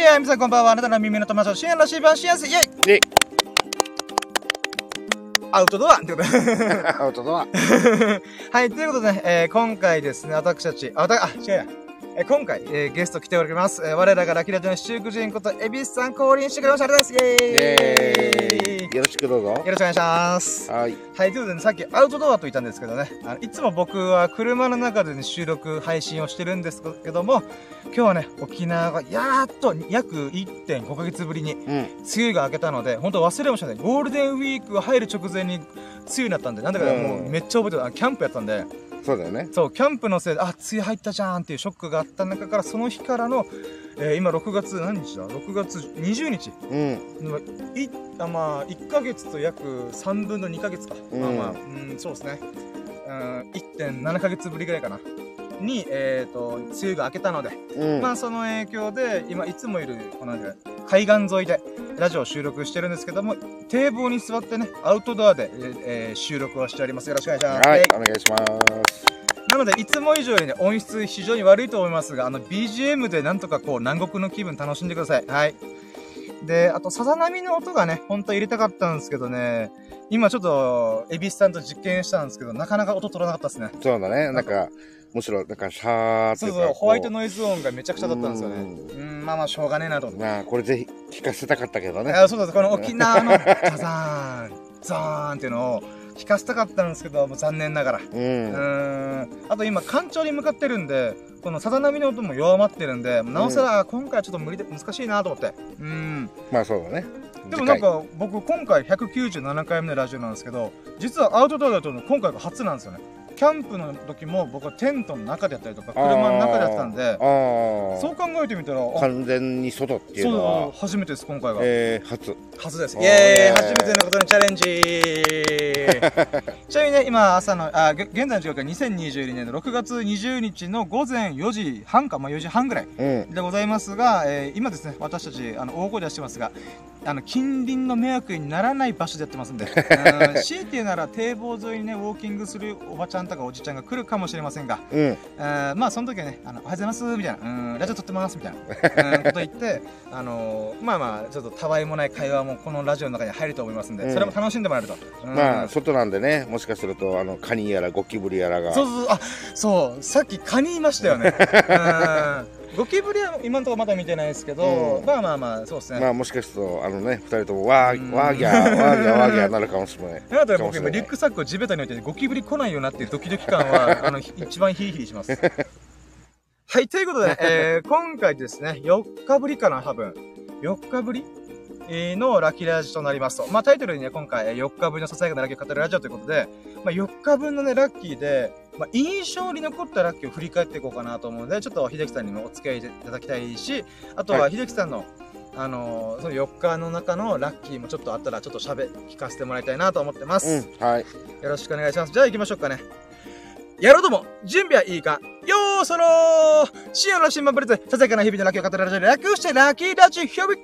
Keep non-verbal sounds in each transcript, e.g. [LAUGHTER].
えー、皆さんこんばんは。あなたの耳の友達、深夜のシーバン、深夜す、イェイイェイアウトドアってことで。アウトドア。はい、ということでね、えー今回ですね、私たち、あ、だ、あ、違うや。えー今回、えーゲスト来ております。えー我らがラキラジオのシューク人こと、エビスさん降臨してくれました。ありがとうございます。イイェーイ。よろしくどうぞよ。ろしくお願いします。はい。はい、ということで、ね、さっきアウトドアと言ったんですけどね、あのいつも僕は車の中で、ね、収録、配信をしてるんですけども、今日はね、沖縄がやーっと約1.5ヶ月ぶりにうん。梅雨が明けたので、本当忘れましたね。ゴールデンウィークが入る直前に梅雨になったんで、なんだかもうめっちゃ覚えてる。あキャンプやったんで、そうだよね。そう、キャンプのせいで、あ、梅雨入ったじゃんっていうショックがあった中から、その日からの、えー今6月何日だ ?6 月20日。うん。いあまあ、1ヶ月と約3分の2ヶ月か。うんまあまあ、うん、そうですね。うん、1.7ヶ月ぶりぐらいかな。に、えっ、と、梅雨が明けたので、うん。まあその影響で、今いつもいる、この海岸沿いでラジオを収録してるんですけども、堤防に座ってね、アウトドアで、えーえー収録をしております。よろしくお願いします。はいえ。お願いします。なので、いつも以上にね、音質非常に悪いと思いますが、あの、BGM でなんとかこう、南国の気分楽しんでください。はい。で、あと、さざ波の音がね、本当は入れたかったんですけどね、今ちょっと、エビスさんと実験したんですけど、なかなか音取らなかったですね。そうだね。なんか、むしろ、なんか、シャーって。そうそう、ホワイトの。ノイズ音がめちゃくちゃだったんですよね。ううんん、まあまあ、しょうがねえなと思って。まあ、これぜひ聞かせたかったけどね。あそうです、この沖縄のザザーン、ザーンっていうのを聞かせたかったんですけど、もう残念ながら。う。ん。あと今、干潮に向かってるんで、このさざ波の音も弱まってるんで、なおさら今回はちょっと無理で、難しいなと思って。うん。まあ、そうだね。でもなんか、僕今回197回目のラジオなんですけど、実はアウトドアだと今回が初なんですよね。キャンプの時も僕はテントの中でやったりとか、車の中でやってたんで。そう考えてみたら、あ完全に外っていうそうのは、初めてです、今回が。えー、初。初です。イエーイ初めてのことにチャレンジ [LAUGHS] ちなみにね、今朝の、あ、げ現在の時刻は2022年の6月20日の午前4時半か、まあ4時半ぐらいうん。でございますが、えー今ですね、私たち、あの、大声出してますが、あの、近隣の迷惑にならない場所でやってますんで、[LAUGHS] うん強いて言うなら堤防沿いにね、ウォーキングするおばちゃんとかおじちゃんが来るかもしれませんが、うん。まあその時はね、あのおはようございますみたいな、うん、ラジオ撮ってますみたいな、[LAUGHS] うん、こと言って、あのーまあまあ、ちょっとたわいもない会話もこのラジオの中に入ると思いますんで、うんそれも楽しんでもらえると。うんまあ、外なんでね、もしかすると、あの、カニやらゴキブリやらが。そうそうそう、あそう、さっきカニいましたよね。[LAUGHS] うんゴキブリは今のところまだ見てないですけど、うんまあまあまあ、そうですね。まあもしかするとあのね二人ともわうんーわーぎゃーわーぎゃーわーぎゃーなるかもしれない。なので僕今リュックサックを地べたに置いてゴキブリ来ないよなっていうドキドキ感はあのひ一番ヒリヒリします。[LAUGHS] はい、ということで、えー、今回ですね、4日ぶりかな、多分。4日ぶり？えーのラッキーラジとなりますと。まあタイトルにね、今回えー4日ぶりのささやかなラッキーを語るラジオということで、まあ4日分のね、ラッキーで、まあ印象に残ったラッキーを振り返っていこうかなと思うので、ちょっと秀樹さんにもお付き合いいただきたいし、あとはは秀樹さんの、あのーその4日の中のラッキーもちょっとあったら、ちょっと喋、聞かせてもらいたいなと思ってます。うんはい。よろしくお願いします。じゃあ行きましょうかね。やろうとも、準備はいいかよーそろー深夜の新聞プレゼン、ささやかな日々のラッキーを語るラジオ、略してラッキーラジオ、Here we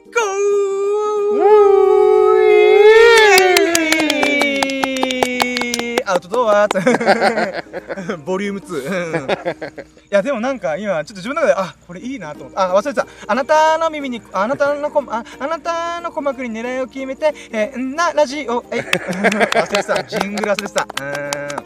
go! アウトドア [LAUGHS] ボリューム2。いや、でもなんか今、ちょっと自分の中で、あ、これいいなと思って。あ、忘れてた。あなたの耳に、あなたのこ、あ、あなたの鼓膜に狙いを決めて、えー、な、ラジオ、え、[LAUGHS] 忘れてた。ジングル忘れてた。うん。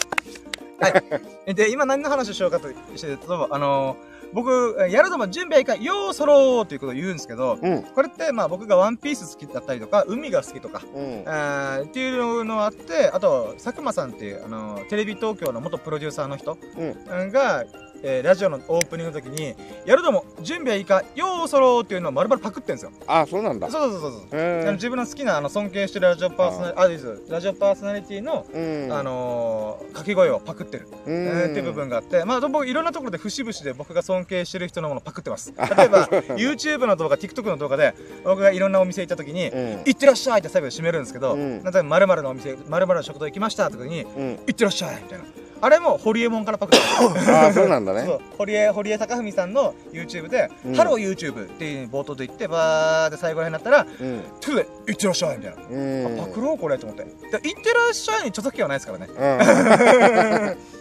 はい。で、今何の話をしようかとしてると、あのー僕、やるとも準備はいいか、ようそろーっていうことを言うんですけど、うん。これって、まあ僕がワンピース好きだったりとか、海が好きとか、うん。っていうのがあって、あと、佐久間さんっていう、あのーテレビ東京の元プロデューサーの人うん。が、えーラジオのオープニングの時に、やるとも準備はいいか、ようそろーっていうのを丸々パクってんですよ。あそうなんだ。そうそうそうそう。あの自分の好きなあの尊敬してるラジオパーソナリティ、あ、ですラジオパーソナリティの、うんあのー掛け声をパクってる、うんえーっていう部分があって、まあ、僕いろんなところで節々で僕が尊敬してる人のものをパクってます。例えば、YouTube の動画、TikTok の動画で、僕がいろんなお店行った時に、うん行ってらっしゃいって最後で締めるんですけど、うん例えば、〇〇のお店、〇〇の食堂行きましたって時に、うん行ってらっしゃいみたいな。あれも、ホリエモンからパクってます。[LAUGHS] あそうなんだね。堀江堀江貴文さんの YouTube で「うん。ハロー YouTube」っていう冒頭で言ってバーって最後らへんになったらうん「トゥで行ってらっしゃい」みたいな、パクろうこれと思って。で行ってらっしゃいに著作権はないですからね。うん。[LAUGHS]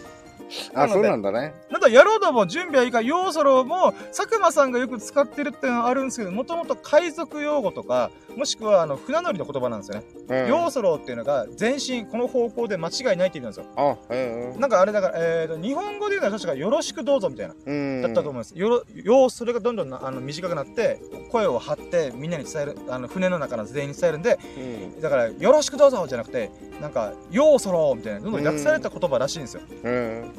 [LAUGHS] あ、そうなんだね。なんだ、野郎ども準備はいいか、ヨーソローも、佐久間さんがよく使ってるっていうのはあるんですけど、もともと海賊用語とか、もしくは、あの、船乗りの言葉なんですよね。うん。ヨーソローっていうのが、前進、この方向で間違いないって意味なんですよ。あ、へえ。なんかあれだから、えーと、日本語で言うのは確か、よろしくどうぞみたいな。うん。だったと思います。よろ、よう、それがどんどんなあの短くなって、声を張ってみんなに伝える、あの、船の中の全員に伝えるんで、うん。だから、よろしくどうぞじゃなくて、なんか、ようそろみたいな、どんどん訳された言葉らしいんですよ。うん。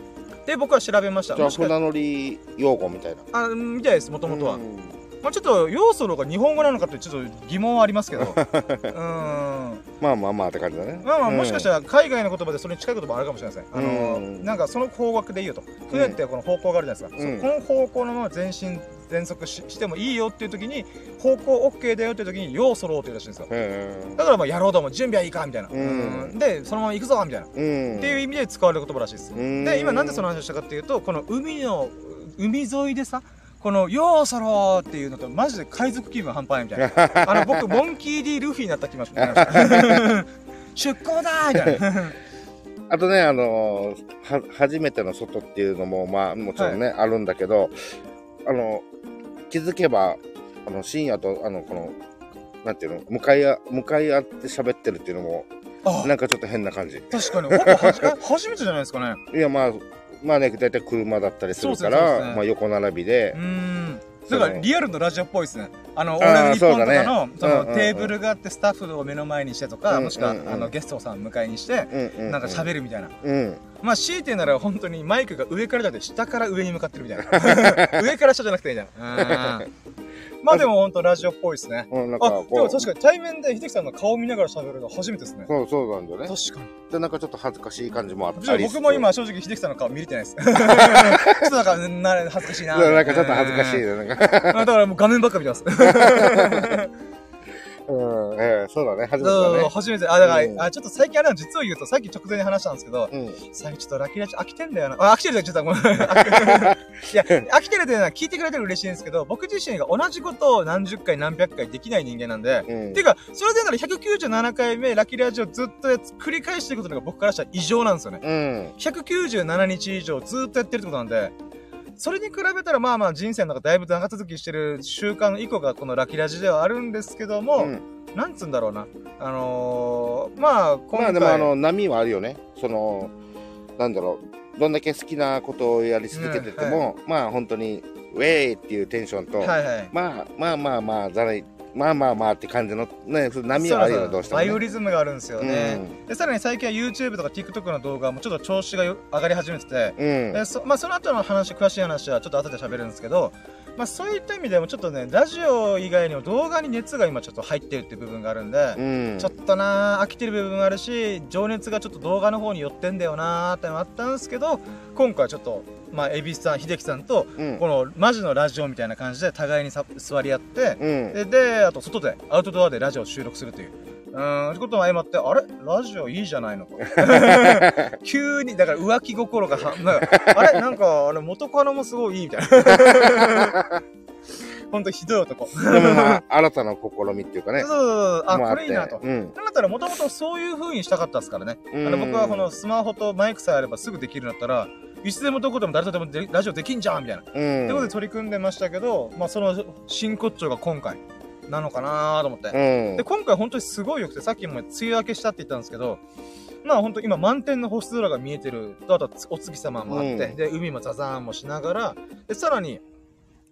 で、僕は調べました。じゃあ、船乗り用語みたいな。あ、うんみたいです、もともとは。うんまあちょっと、ようそろが日本語なのかってちょっと疑問はありますけど。[LAUGHS] うーん。まあまあまあって感じだね。まあまあ、もしかしたら。ら海外の言葉でそれに近い言葉あるかもしれません。あのうんなんかその方角で言うと。船ってこの方向があるじゃないですか。うんそこの方向のまま前進、全速ししてもいいよっていう時に、方向 OK だよっていう時に、ようそろうって言うらしいんですよ。うん。だからまあやろうとも準備はいいかみたいな。うんうんで、そのまま行くぞみたいな。うん。っていう意味で使われる言葉らしいです。うんで、今なんでその話をしたかっていうと、この海の、海沿いでさ、この、ようそろーっていうのと、マジで海賊気分半端ないみたいな。[LAUGHS] あの、僕、モンキー D ルフィになった気がしました。[LAUGHS] 出航だーみたいな。[LAUGHS] あとね、あのーは、初めての外っていうのも、まあ、もちろんね、あるんだけど、あの、気づけば、あの、深夜と、あの、この、なんていうの、向かいあ、向かい合って喋ってるっていうのも、あ、なんかちょっと変な感じ。確かに。ほぼはじえ初めてじゃないですかね。いや、まあ、まあね、大体車だったりするから、ねまあ横並びでうー、ん。そのだからリアルのラジオっぽいですね。あの、あー俺の日本とかの、そのテーブルがあってスタッフを目の前にしてとか、うんもしくは、あの、ゲストさん迎えにして。なんか喋るみたいな。うん。まあ、強いてなら本当にマイクが上からじゃなくて下から上に向かってるみたいな。[LAUGHS] 上から下じゃなくていいじゃん。うんまあでも本当ラジオっぽいですね。うん、なんあ、かでも確かに対面で秀樹さんの顔見ながら喋るの初めてですね。そう、そうなんだよね。確かに。で、なんかちょっと恥ずかしい感じもあったり僕も今、正直秀樹さんの顔見れてないです。[LAUGHS] ちょっとなんか、な恥ずかしいな。[LAUGHS] なんかちょっと恥ずかしい。なんか、[LAUGHS] だからもう画面ばっか見てます。うん、ええそうだね、初めてそうだね。初めて。あ、だから、うんあ、ちょっと最近あれは実を言うと、さっき直前に話したんですけど、うん。最近ちょっとラッキーラジオ飽きてんだよな。あ、飽きてるって言っちゃった。ごめん。[LAUGHS] いや、飽きてるっていうのは聞いてくれてる嬉しいんですけど、僕自身が同じことを何十回何百回できない人間なんで、うん。ていうか、それでなら197回目、ラッキーラジオずっとやつ繰り返してることが僕からしたら異常なんですよね。うん。197日以上ずっとやってるってことなんで、それに比べたらまあまあ人生の中だいぶ長続きしてる習慣以降がこのラッキーラジではあるんですけども、うんなんつうんだろうな。あのー、まあ、今回。まあでもあの、波はあるよね。その、なんだろう。どんだけ好きなことをやり続けてても、まあ本当に、ウェイっていうテンションと、はいはい。まあまあまあまあ、ざらい、まあまあまあって感じの、ね、波はあるよどうしても、ね。バイオリズムがあるんですよね。うんで、さらに最近は YouTube とか TikTok の動画もちょっと調子がよ上がり始めてて、うん。でそまあ、その後の話、詳しい話はちょっと後で喋るんですけど、まあ、そういった意味でもちょっとね、ラジオ以外にも動画に熱が今ちょっと入ってるっていう部分があるんで、うん。ちょっとなー飽きてる部分があるし、情熱がちょっと動画の方に寄ってんだよなーってのもあったんですけど、今回ちょっと、まあ、恵比寿さん、秀樹さんと、うん。このマジのラジオみたいな感じで互いにさ座り合って、うん。で、で、あと外で、アウトドアでラジオを収録するという。うーん、ってことも相まって、あれ？ラジオいいじゃないのと。[LAUGHS] 急に、だから浮気心がは、なんか、あれ？なんか、あれ元カノもすごいいいみたいな。ほんとひどい男。まあ、新たな試みっていうかね。そうそう、あ、もこれいいなと。うん。だったらもともとそういう風にしたかったですからね。うんあの僕はこのスマホとマイクさえあればすぐできるんだったら、いつでもどこでも誰とでもでラジオできんじゃんみたいな。うん。ということで取り組んでましたけど、まあその真骨頂が今回なのかなと思って。うんで、。今回本当にすごい良くて、さっきも梅雨明けしたって言ったんですけど、まあ本当今満天の星空が見えてると、あとお月様もあって、うんで、海もザザーンもしながら、で、さらに、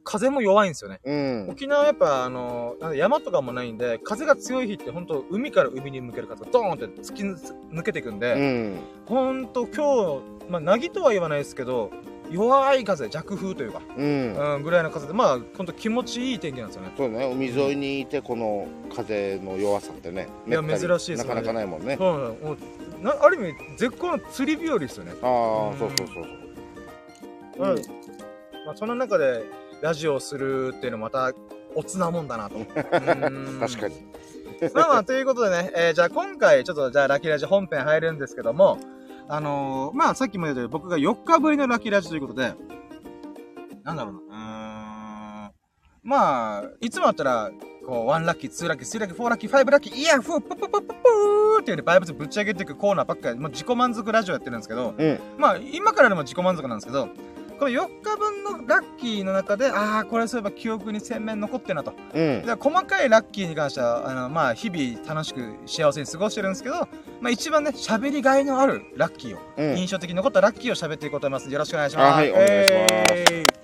風も弱いんですよね。うん。沖縄はやっぱあの山とかもないんで風が強い日って本当海から海に向ける風がドーンって突き抜けていくんうで、ん。本当今日まあ凪とは言わないですけど弱い風弱風というか、うん。うん、ぐらいの風でまあ本当気持ちいい天気なんですよねそうね、海沿いにいて、この風の弱さってね。いや珍しいですよねなかなかないもんね。そうなある意味絶好の釣り日和ですよね、ああう、んそうそうそううんそう。まあ、その中でラジオをするっていうのもまたおつなもんだなと確 [LAUGHS] 確かに。まあまあ、ということでね、えーじゃあ今回、ちょっとじゃあラッキーラジ本編入るんですけども、あのー、まあさっきも言ったように僕が4日ぶりのラッキーラジということで、なんだろうな、うーん、まあ、いつもあったら、こう、1ラッキー、2ラッキー、3ラッキー、4ラッキー、5ラッキー、イヤー、フー、プップップププーっていうね、バイブスぶち上げていくコーナーばっかり、もう自己満足ラジオやってるんですけど、うん。まあ、今からでも自己満足なんですけど、この4日分のラッキーの中で、ああ、これそういえば記憶に鮮明に残ってるなと。うん。で細かいラッキーに関しては、あの、まあ、日々楽しく幸せに過ごしてるんですけど、まあ、一番ね、喋りがいのあるラッキーを、うん。印象的に残ったラッキーを喋っていこうと思います。よろしくお願いします。あはいお願いしますえー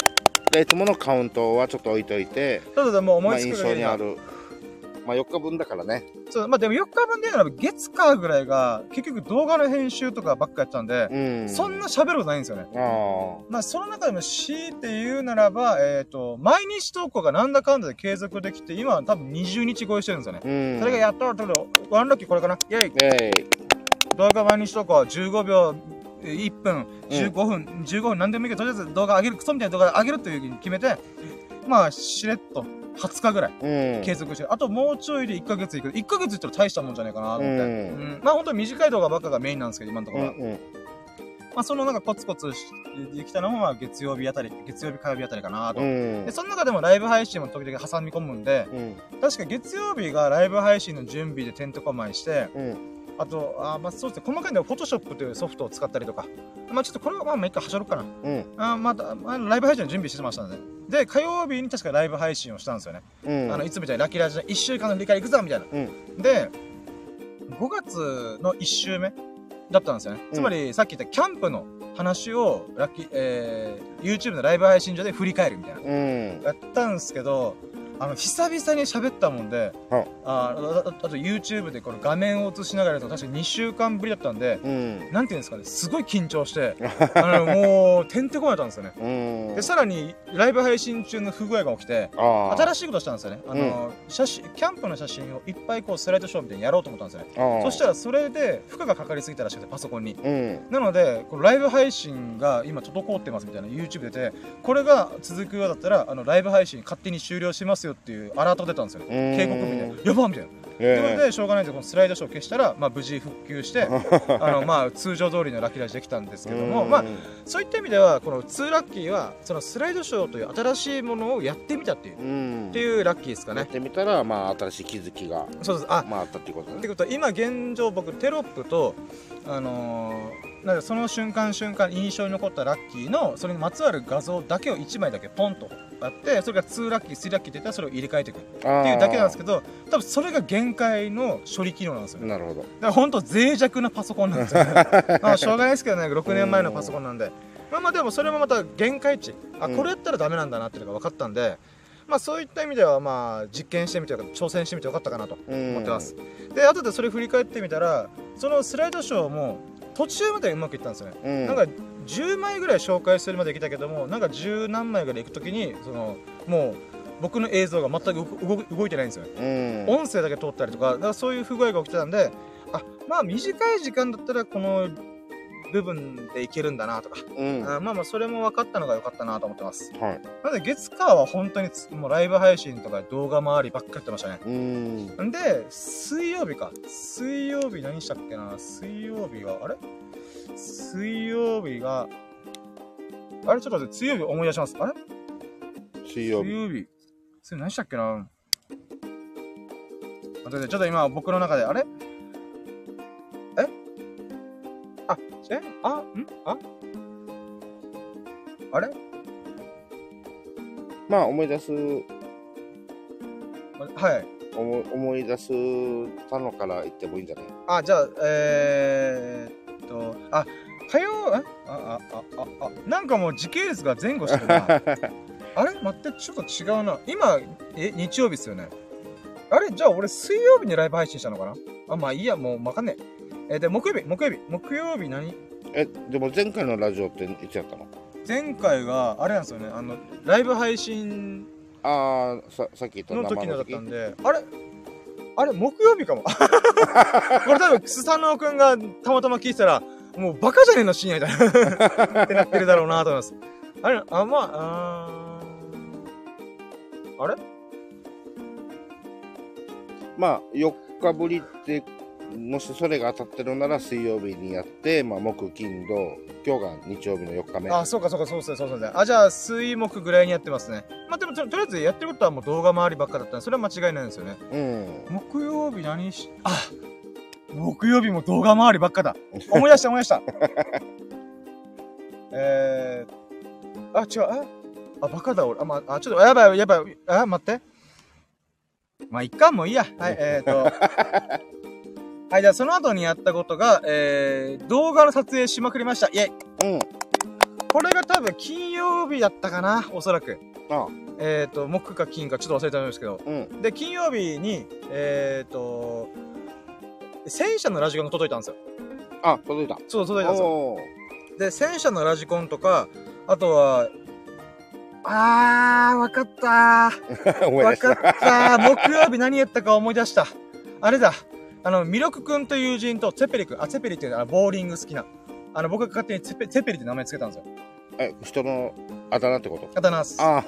でいつものカウントはちょっと置いといて、そうそう、もう思まあ、いつ印く限りは象にある。まあ、4日分だからね。そう、まあでも4日分で言うなら月火ぐらいが、結局動画の編集とかばっかやってたんで、うん。そんな喋ることないんですよね。あまあその中でも強いて言うならば、えっ、と、毎日投稿がなんだかんだで継続できて、今は多分20日超えしてるんですよね。あ。うん。それがやっとるとる、ワンラッキーこれかなイェイえ動画毎日投稿15秒、えー1分、うん15分、15分何でもいいけど、とりあえず動画上げる、クソみたいな動画上げるというふうに決めて、まあ、しれっと20日ぐらい。継続してる。あともうちょいで1ヶ月いく。1ヶ月いったら大したもんじゃないかなと思って。ううんん。まあ本当に短い動画ばっかがメインなんですけど、今のところは。うん。うん。まあそのなんかコツコツしてきたのも、まあ月曜日あたり、月曜日火曜日あたりかなと。うんで、。その中でもライブ配信も時々挟み込むんで、うん。確か月曜日がライブ配信の準備でてんとこまいして、うん。あと、あまあそうですね、細かいのはフォトショップというソフトを使ったりとか、まあちょっとこれはまあまあ一回はしょろっかな。うん。あまた、まあ、ライブ配信の準備してましたので。で、火曜日に確かライブ配信をしたんですよね。うん。あの、いつもみたいにラッキーラジの1週間の振り返り行くぞみたいな。うん。で、5月の1週目だったんですよね。うんつまり、さっき言ったキャンプの話を、ラッキー、えー、YouTube のライブ配信上で振り返るみたいな。うん。やったんですけど、あの、久々に喋ったもんで、はあああと YouTube でこの画面を映しながらやると確かに2週間ぶりだったんで、うん。なんていうんですかね、すごい緊張して、[LAUGHS] あの、もう、てんてこまれたんですよね。うん。で、さらに、ライブ配信中の不具合が起きて。新しいことしたんですよね。あの、写真、キャンプの写真をいっぱいこうスライドショーみたいにやろうと思ったんですよね。そしたらそれで負荷がかかりすぎたらしくて、パソコンに。うん。なので、このライブ配信が今滞ってますみたいな YouTube 出て、これが続くようだったら、あの、ライブ配信勝手に終了しますよっていうアラートが出たんですよ警告みたいな。やばっみたいな。ということえで、しょうがないんで、このスライドショーを消したら、まあ無事復旧して、[LAUGHS] あの、まあ通常通りのラッキーラジできたんですえけども、まあ、そういった意味では、この2ラッキーは、そのスライドショーという新しいものをやってみたっていう、うん。っていうラッキーですかね。やってみたら、まあ、新しい気づきが、そうです。あ、まあ、あったっていうことね。ってことは今現状僕テロップとあのーなんかその瞬間瞬間印象に残ったラッキーのそれにまつわる画像だけを1枚だけポンとあってそれが2ラッキー3ラッキーって言ったらそれを入れ替えていくって。いうだけなんですけど多分それが限界の処理機能なんですよねなるほど。だから本当脆弱なパソコンなんですよ、ね、[LAUGHS] まあしょうがないですけどね6年前のパソコンなんでまあまあでもそれもまた限界値あうんこれやったらダメなんだなっていうのが分かったんでまあそういった意味ではまあ実験してみて挑戦してみてよかったかなとうん。思ってます。で後でそれ振り返ってみたらそのスライドショーも途中までうまくいったんですよね、うん。なんか10枚ぐらい紹介するまで来たけどもなんか10何枚ぐらい行く時にそのもう僕の映像が全く動く動いてないんですよね、うん。音声だけ通ったりとかだからそういう不具合が起きてたんであまあ短い時間だったらこの部分でいけるんだなとか、うん。あまあまあそれも分かったのが良かったなと思ってますはい。なので月火は本当につもうライブ配信とか動画周りばっかやってましたねうん。んで、水曜日か。水曜日何したっけな？水曜日は、あれ？水曜日が、あれ？ちょっと待って、水曜日思い出します。あれ？水曜日。水曜日。それ何したっけな？待って、ちょっと今僕の中で、あれ？え？あ？んあ？あれ？まあ、思い出す、はい。思い思い出すたのから言ってもいいんじゃない？あ、じゃあ、えー、っと、あ、火曜、え？あ、あ、あ、あ、あ、なんかもう時系列が前後してるな。[LAUGHS] あれ？待って、ちょっと違うな。今、え、日曜日っすよね。あれ？じゃあ俺水曜日にライブ配信したのかな？あ、まあいいや、もうわかんね。え。えーで、木曜日、木曜日、木曜日何？え、でも前回のラジオっていつやったの？前回が、あれなんですよね。あの、ライブ配信ああ、ささっき言ったの生時のだった時んで、あれあれ木曜日かも。[LAUGHS] これ多分、スサノオくんがたまたま聞いてたら、もうバカじゃねえの深夜みたいな。[LAUGHS] ってなってるだろうなと思います。あれあ、まあ、あーあれ？まあ、4日ぶりってもしそれが当たってるなら水曜日にやって、まあ、木金土今日が日曜日の4日目あ、そうかそうか、そうですね、そうですね。あ、じゃあ、水木ぐらいにやってますね。まあ、でもと、とりあえずやってることはもう動画周りばっかだったんで、それは間違いないんですよね。うん木曜日何し、あ木曜日も動画周りばっかだ。[LAUGHS] 思い出した思い出した。えー、あ、違う、あ、あ、バカだ俺。あ、まあ、ちょっと、やばい、やばい、あ、待って。まあ、いっか、もういいや。はい、えーと。[LAUGHS] はい、じゃあその後にやったことが、えー、動画の撮影しまくりました。イェイうんこれが多分金曜日だったかな、おそらく。あえっ、ー、と、木か金かちょっと忘れたんですけど。うんで、金曜日に、えっ、ー、と、戦車のラジコンが届いたんですよ。あ届いたそう、届いたんですよ。で、戦車のラジコンとか、あとは、あー、わかったー。[LAUGHS] わかったたー。木曜日何やったか思い出した。あれだ。あの、ミロク君という友人と、ツェペリ君、あ、ツェペリっていうのはボーリング好きな。あの、僕が勝手にツェペツェペリって名前つけたんですよ。え人のあだ名ってこと？あだ名っす。あ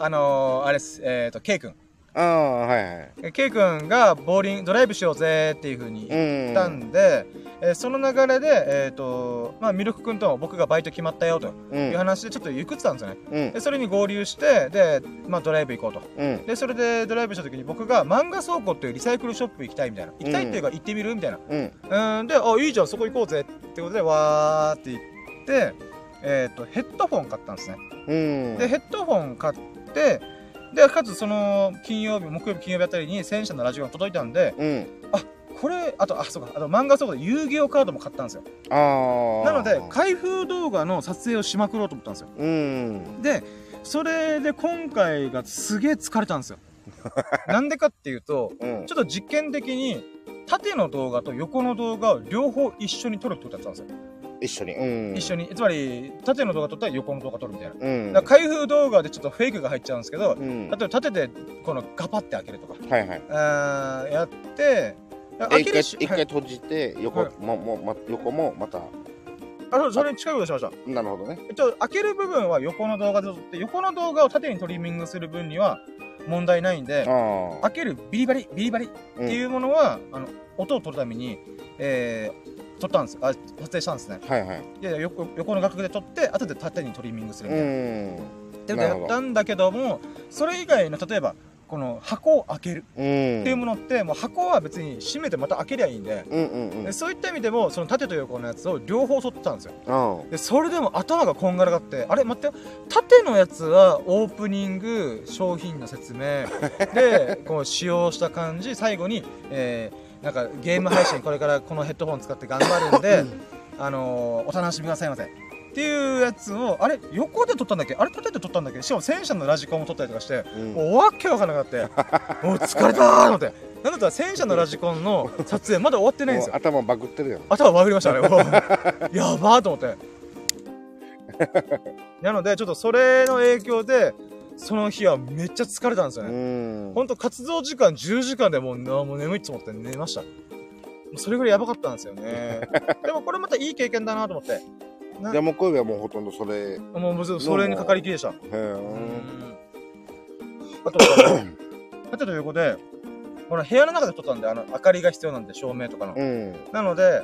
あのー、あれっす。えっ、ー、と、ケイ君。あーはいはいえケイ君がボーリング、ドライブしようぜっていう風にう言んったんで、えーその流れで、えっ、と、まあ、ミルク君と僕がバイト決まったよとういうん話でちょっと行くってたんですよね。うんで、それに合流して、で、まあ、ドライブ行こうと。うんで、それでドライブした時に僕が漫画倉庫っていうリサイクルショップ行きたいみたいな。行きたいっていうか行ってみるみたいな。うんうーん、で、あ、いいじゃん、そこ行こうぜってことで、わーって行って、えっ、と、ヘッドフォン買ったんですね。うんで、ヘッドフォン買って、で、かつその、金曜日、木曜日、金曜日あたりに戦車のラジオが届いたんで、うんこれ、あと、あ、そうか、あと漫画倉庫で遊戯王カードも買ったんですよ。なので、開封動画の撮影をしまくろうと思ったんですよ。うんで、それで今回がすげえ疲れたんですよ。[LAUGHS] なんでかっていうと、うんちょっと実験的に、縦の動画と横の動画を両方一緒に撮るってことやってたんですよ。一緒に。うん。一緒に。つまり、縦の動画撮ったら横の動画撮るみたいな。うん。だから開封動画でちょっとフェイクが入っちゃうんですけど、うん。例えば縦でこのガパって開けるとか、はいはい。あーやって、え一回開けるし一回閉じて横はい。ももま横もまた。あそうそれに近いことしました。なるほどね。えっと、開ける部分は横の動画で撮って、横の動画を縦にトリミングする分には問題ないんで、ああ開けるビリバリ、ビリバリっていうものは、あの、音を取るために、えー、撮ったんです。あ、撮影したんですね。はいはい。で、横横の画角で撮って、後で縦にトリミングするみうたいな。ん。っていうのをやったんだけども、それ以外の、例えば、この箱を開ける。うん。っていうものって、もう箱は別に閉めてまた開けりゃいいんで、うんうんうん。でそういった意味でも、その縦と横のやつを両方撮ってたんですよ。あ。でそれでも頭がこんがらがってあれ待ってよ。縦のやつはオープニング商品の説明。[LAUGHS] でこう使用した感じ最後に、えーなんかゲーム配信これからこのヘッドホン使って頑張るんで、あのーお楽しみくださいませっていうやつをあれ横で撮ったんだっけ？あれ縦で撮ったんだっけ？しかも戦車のラジコンも撮ったりとかしてうん。もうわけわかんなくなって [LAUGHS] もう疲れたーと思って。なんだったら戦車のラジコンの撮影まだ終わってないんですよ。頭バグってるよ。頭バグりましたね。もう [LAUGHS] やばーと思って。[LAUGHS] なので、ちょっとそれの影響で、その日はめっちゃ疲れたんですようね。んほんと活動時間10時間でもうなもう眠いと思って寝ました。それぐらいやばかったんですよね。[LAUGHS] でもこれまたいい経験だなと思って。じゃあもう木曜日はもうほとんどそれへもうむずそれにかかりきりでした。えうんあと、縦と横で、この部屋の中で撮ったんで、あの、明かりが必要なんで、照明とかの。うんなので、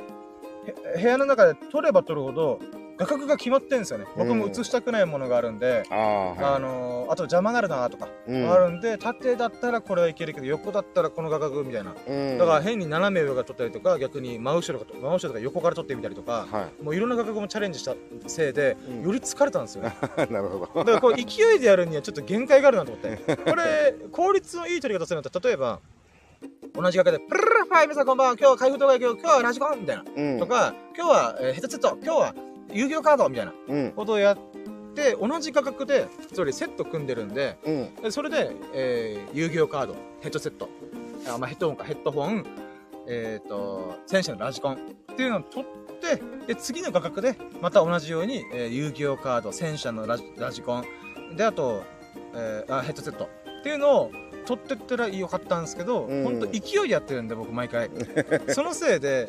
へ部屋の中で撮れば撮るほど、画角が決まってんですよね。僕も映したくないものがあるんで、ああはあのーあと邪魔なるなとか、いうんあるんで、縦だったらこれはいけるけど、横だったらこの画角みたいな。うんだから変に斜め上から撮ったりとか、逆に真後ろがと、真後ろとか横から撮ってみたりとか、はもういろんな画角もチャレンジしたせいで、うんより疲れたんですよね。い [LAUGHS] なるほどだからこう勢いでやるにはちょっと限界があるなと思って。[LAUGHS] これ、効率のいい撮り方するんだったら、例えば、同じ画角で、プルルルハイ皆さんこんばんは、今日は開封動画今日はラジコンみたいな。うんとか、今日は、えーヘッドセット、今日は遊戯王カードみたいなうん。ことをやって、同じ価格で、それセット組んでるんで、うん。でそれで、えー遊戯王カード、ヘッドセット、あ、まあ、ヘッドホンか、ヘッドホン、えっ、と、戦車のラジコンっていうのを取って、で、次の価格で、また同じように、えー遊戯王カード、戦車のラジラジコン、で、あと、えーあ、ヘッドセット。っていうのを取ってったらよかったんですけど、うん。ほんと勢いでやってるんで、僕毎回。[LAUGHS] そのせいで、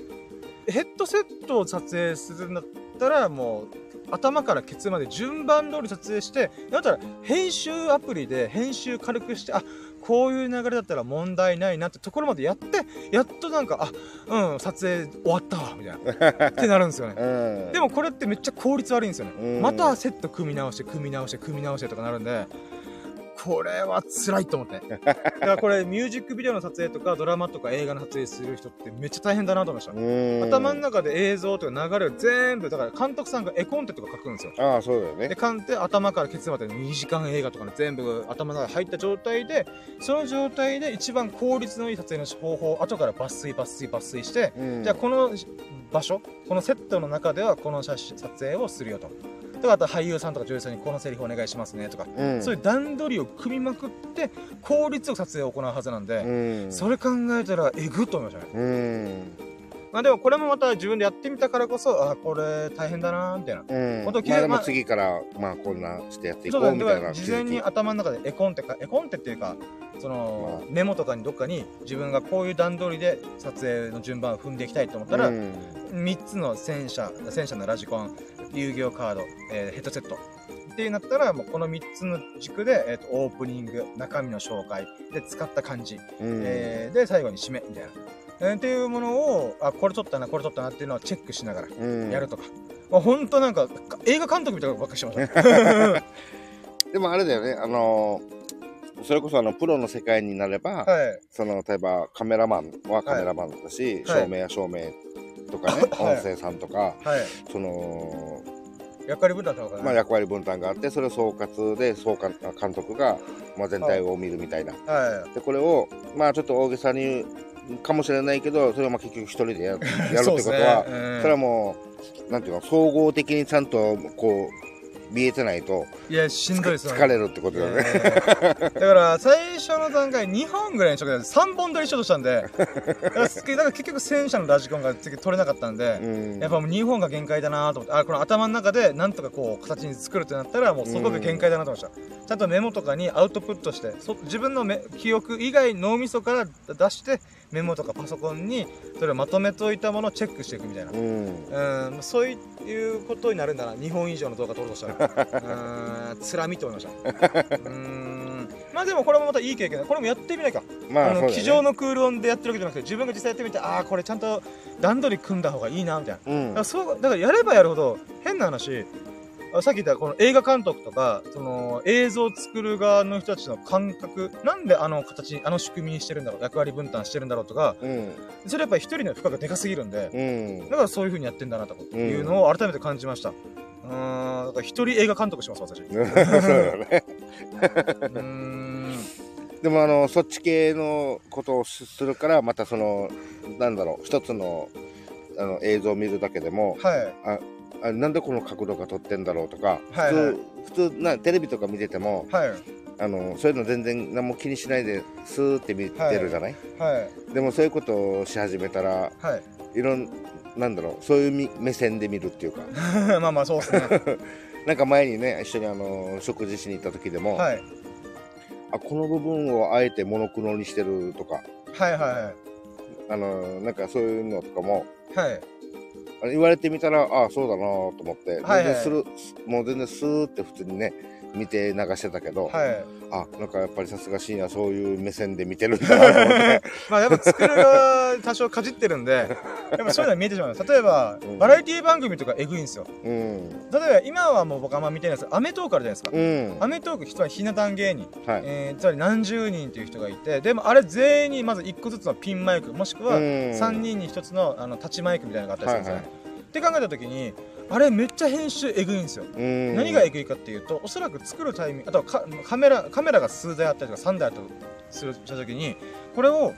ヘッドセットを撮影するんだったら、もう、頭からケツまで順番通り撮影して、だったら編集アプリで編集軽くして、あ、こういう流れだったら問題ないなってところまでやって、やっとなんか、あ、うん、撮影終わったわ、みたいな。[LAUGHS] ってなるんですよね。うん。でもこれってめっちゃ効率悪いんですよね。うんまたセット組み直して、組み直して、組み直してとかなるんで、これは辛いと思って。[LAUGHS] だからこれミュージックビデオの撮影とかドラマとか映画の撮影する人ってめっちゃ大変だなと思いました。うん。頭の中で映像とか流れを全部、だから監督さんが絵コンテとか書くんですよ。ああ、そうだよで、ね。かんで頭からケツまで2時間映画とかの全部頭の中に入った状態で、その状態で一番効率のいい撮影の方法を後から抜粋抜粋抜粋して、うんじゃあこの場所、このセットの中ではこの写真撮影をするよと。だからあと俳優さんとか女優さんにこのセリフお願いしますねとか、うん。そういう段取りを組みまくって効率よく撮影を行うはずなんで、うん。それ考えたらえぐっと思いましたね。うん。まあでもこれもまた自分でやってみたからこそ、あ、これ大変だなーみたいな。うん。本当まあでもまあ次から、まあこんなしてやっていこそうみたいな。事前に頭の中で絵コンテか、絵コンテっていうか、その、メモとかにどっかに自分がこういう段取りで撮影の順番を踏んでいきたいと思ったら、うん3つの戦車、戦車のラジコン、遊戯王カード、えーヘッドセット。ってなったら、もうこの3つの軸で、えーとオープニング、中身の紹介、で、使った感じ、うん。えーで、最後に締め、みたいな。えーっていうものを、あ、これ撮ったな、これ撮ったなっていうのをチェックしながらうんやるとか。まあ、ほんとなんか、か映画監督みたいなことばっかりしてましたね。[LAUGHS] [LAUGHS] でもあれだよね、あのーそれこそあのプロの世界になれば、はい。その例えばカメラマンはカメラマンだし、はい照明は照明とかね、[LAUGHS] はい音声さんとか、はい。その、役割分担とかね。まあ、役割分担があってそれを総括で総監監督が、まあ、全体を見るみたいな、はでこれをまあちょっと大げさに言うかもしれないけどそれをまあ結局一人でや [LAUGHS] やるってい。ことはそ,、ねうんれはもうなんていうの総合的にちゃんとこう見えてないといや、しんどいですよね。疲れるってことだよね、えーだから、最初の段階2本ぐらいにしとけど、3本撮りしようとしたんで、だから結局戦車のラジコンが次取れなかったんで、うんやっぱもう2本が限界だなと思って、あ、この頭の中でなんとかこう形に作るってなったら、もうそこが限界だなと思いました。ちゃんとメモとかにアウトプットして、そ自分のめ記憶以外脳みそから出して、メモとかパソコンにそれをまとめておいたものをチェックしていくみたいな。うんうん、そういうことになるんだな、2本以上の動画撮ろうとしたら。うん、つらみと思いました。うん。まあでもこれもまたいい経験だ。これもやってみないか。まあそうだよね机上のクールオンでやってるわけじゃなくて、自分が実際やってみて、ああ、これちゃんと段取り組んだ方がいいな、みたいな。うんだからそう、だからやればやるほど、変な話、あさっき言ったこの映画監督とか、その映像を作る側の人たちの感覚、なんであの形に、あの仕組みにしてるんだろう、役割分担してるんだろうとか、うんそれやっぱり一人の負荷がでかすぎるんで、うんだからそういう風にやってんだなというのを改めて感じました。うーん、だから一人映画監督します、私。う [LAUGHS] そうだね。でもあのそっち系のことをすするからまたそのなんだろう一つのあの映像を見るだけでもはい。あなんでこの角度が撮ってんだろうとか、はいはい普通普通なテレビとか見ててもはい。あのそういうの全然何も気にしないでスーって見てるじゃない、はい。でもそういうことをし始めたらはい。いろんなんだろうそういうみ目線で見るっていうか [LAUGHS] まあまあ、そうですね。[LAUGHS] なんか前にね一緒にあの食事しに行った時でも、はい。あこの部分をあえてモノクロにしてるとかはいはあのなんかそういうのとかもいはい。言われてみたらああそうだなと思って、はいはい全然するもう全然スーって普通にね見て流してたけど、はい。あなんかやっぱりさすが深夜そういう目線で見てるんだなと思って [LAUGHS] まあやっぱ作る側多少かじってるんで、[LAUGHS] やっぱそういうのは見えてしまう。例えば、うんバラエティ番組とかエグいんですよ。うん例えば今はもう僕あんま見てないですけど、アメトークあるじゃないですか。うんアメトーク人はひな壇芸人、はい、えー、つまり何十人っていう人がいて、でもあれ全員にまず1個ずつのピンマイク、もしくはうん3人に1つのあのタッチマイクみたいなのがあったりするんですよね。はいって考えた時に、あれめっちゃ編集エグいんですよ。うん。何がエグいかっていうとおそらく作るタイミングあとはカカメラカメラが数台あったりとか3台あったりするした時にこれを、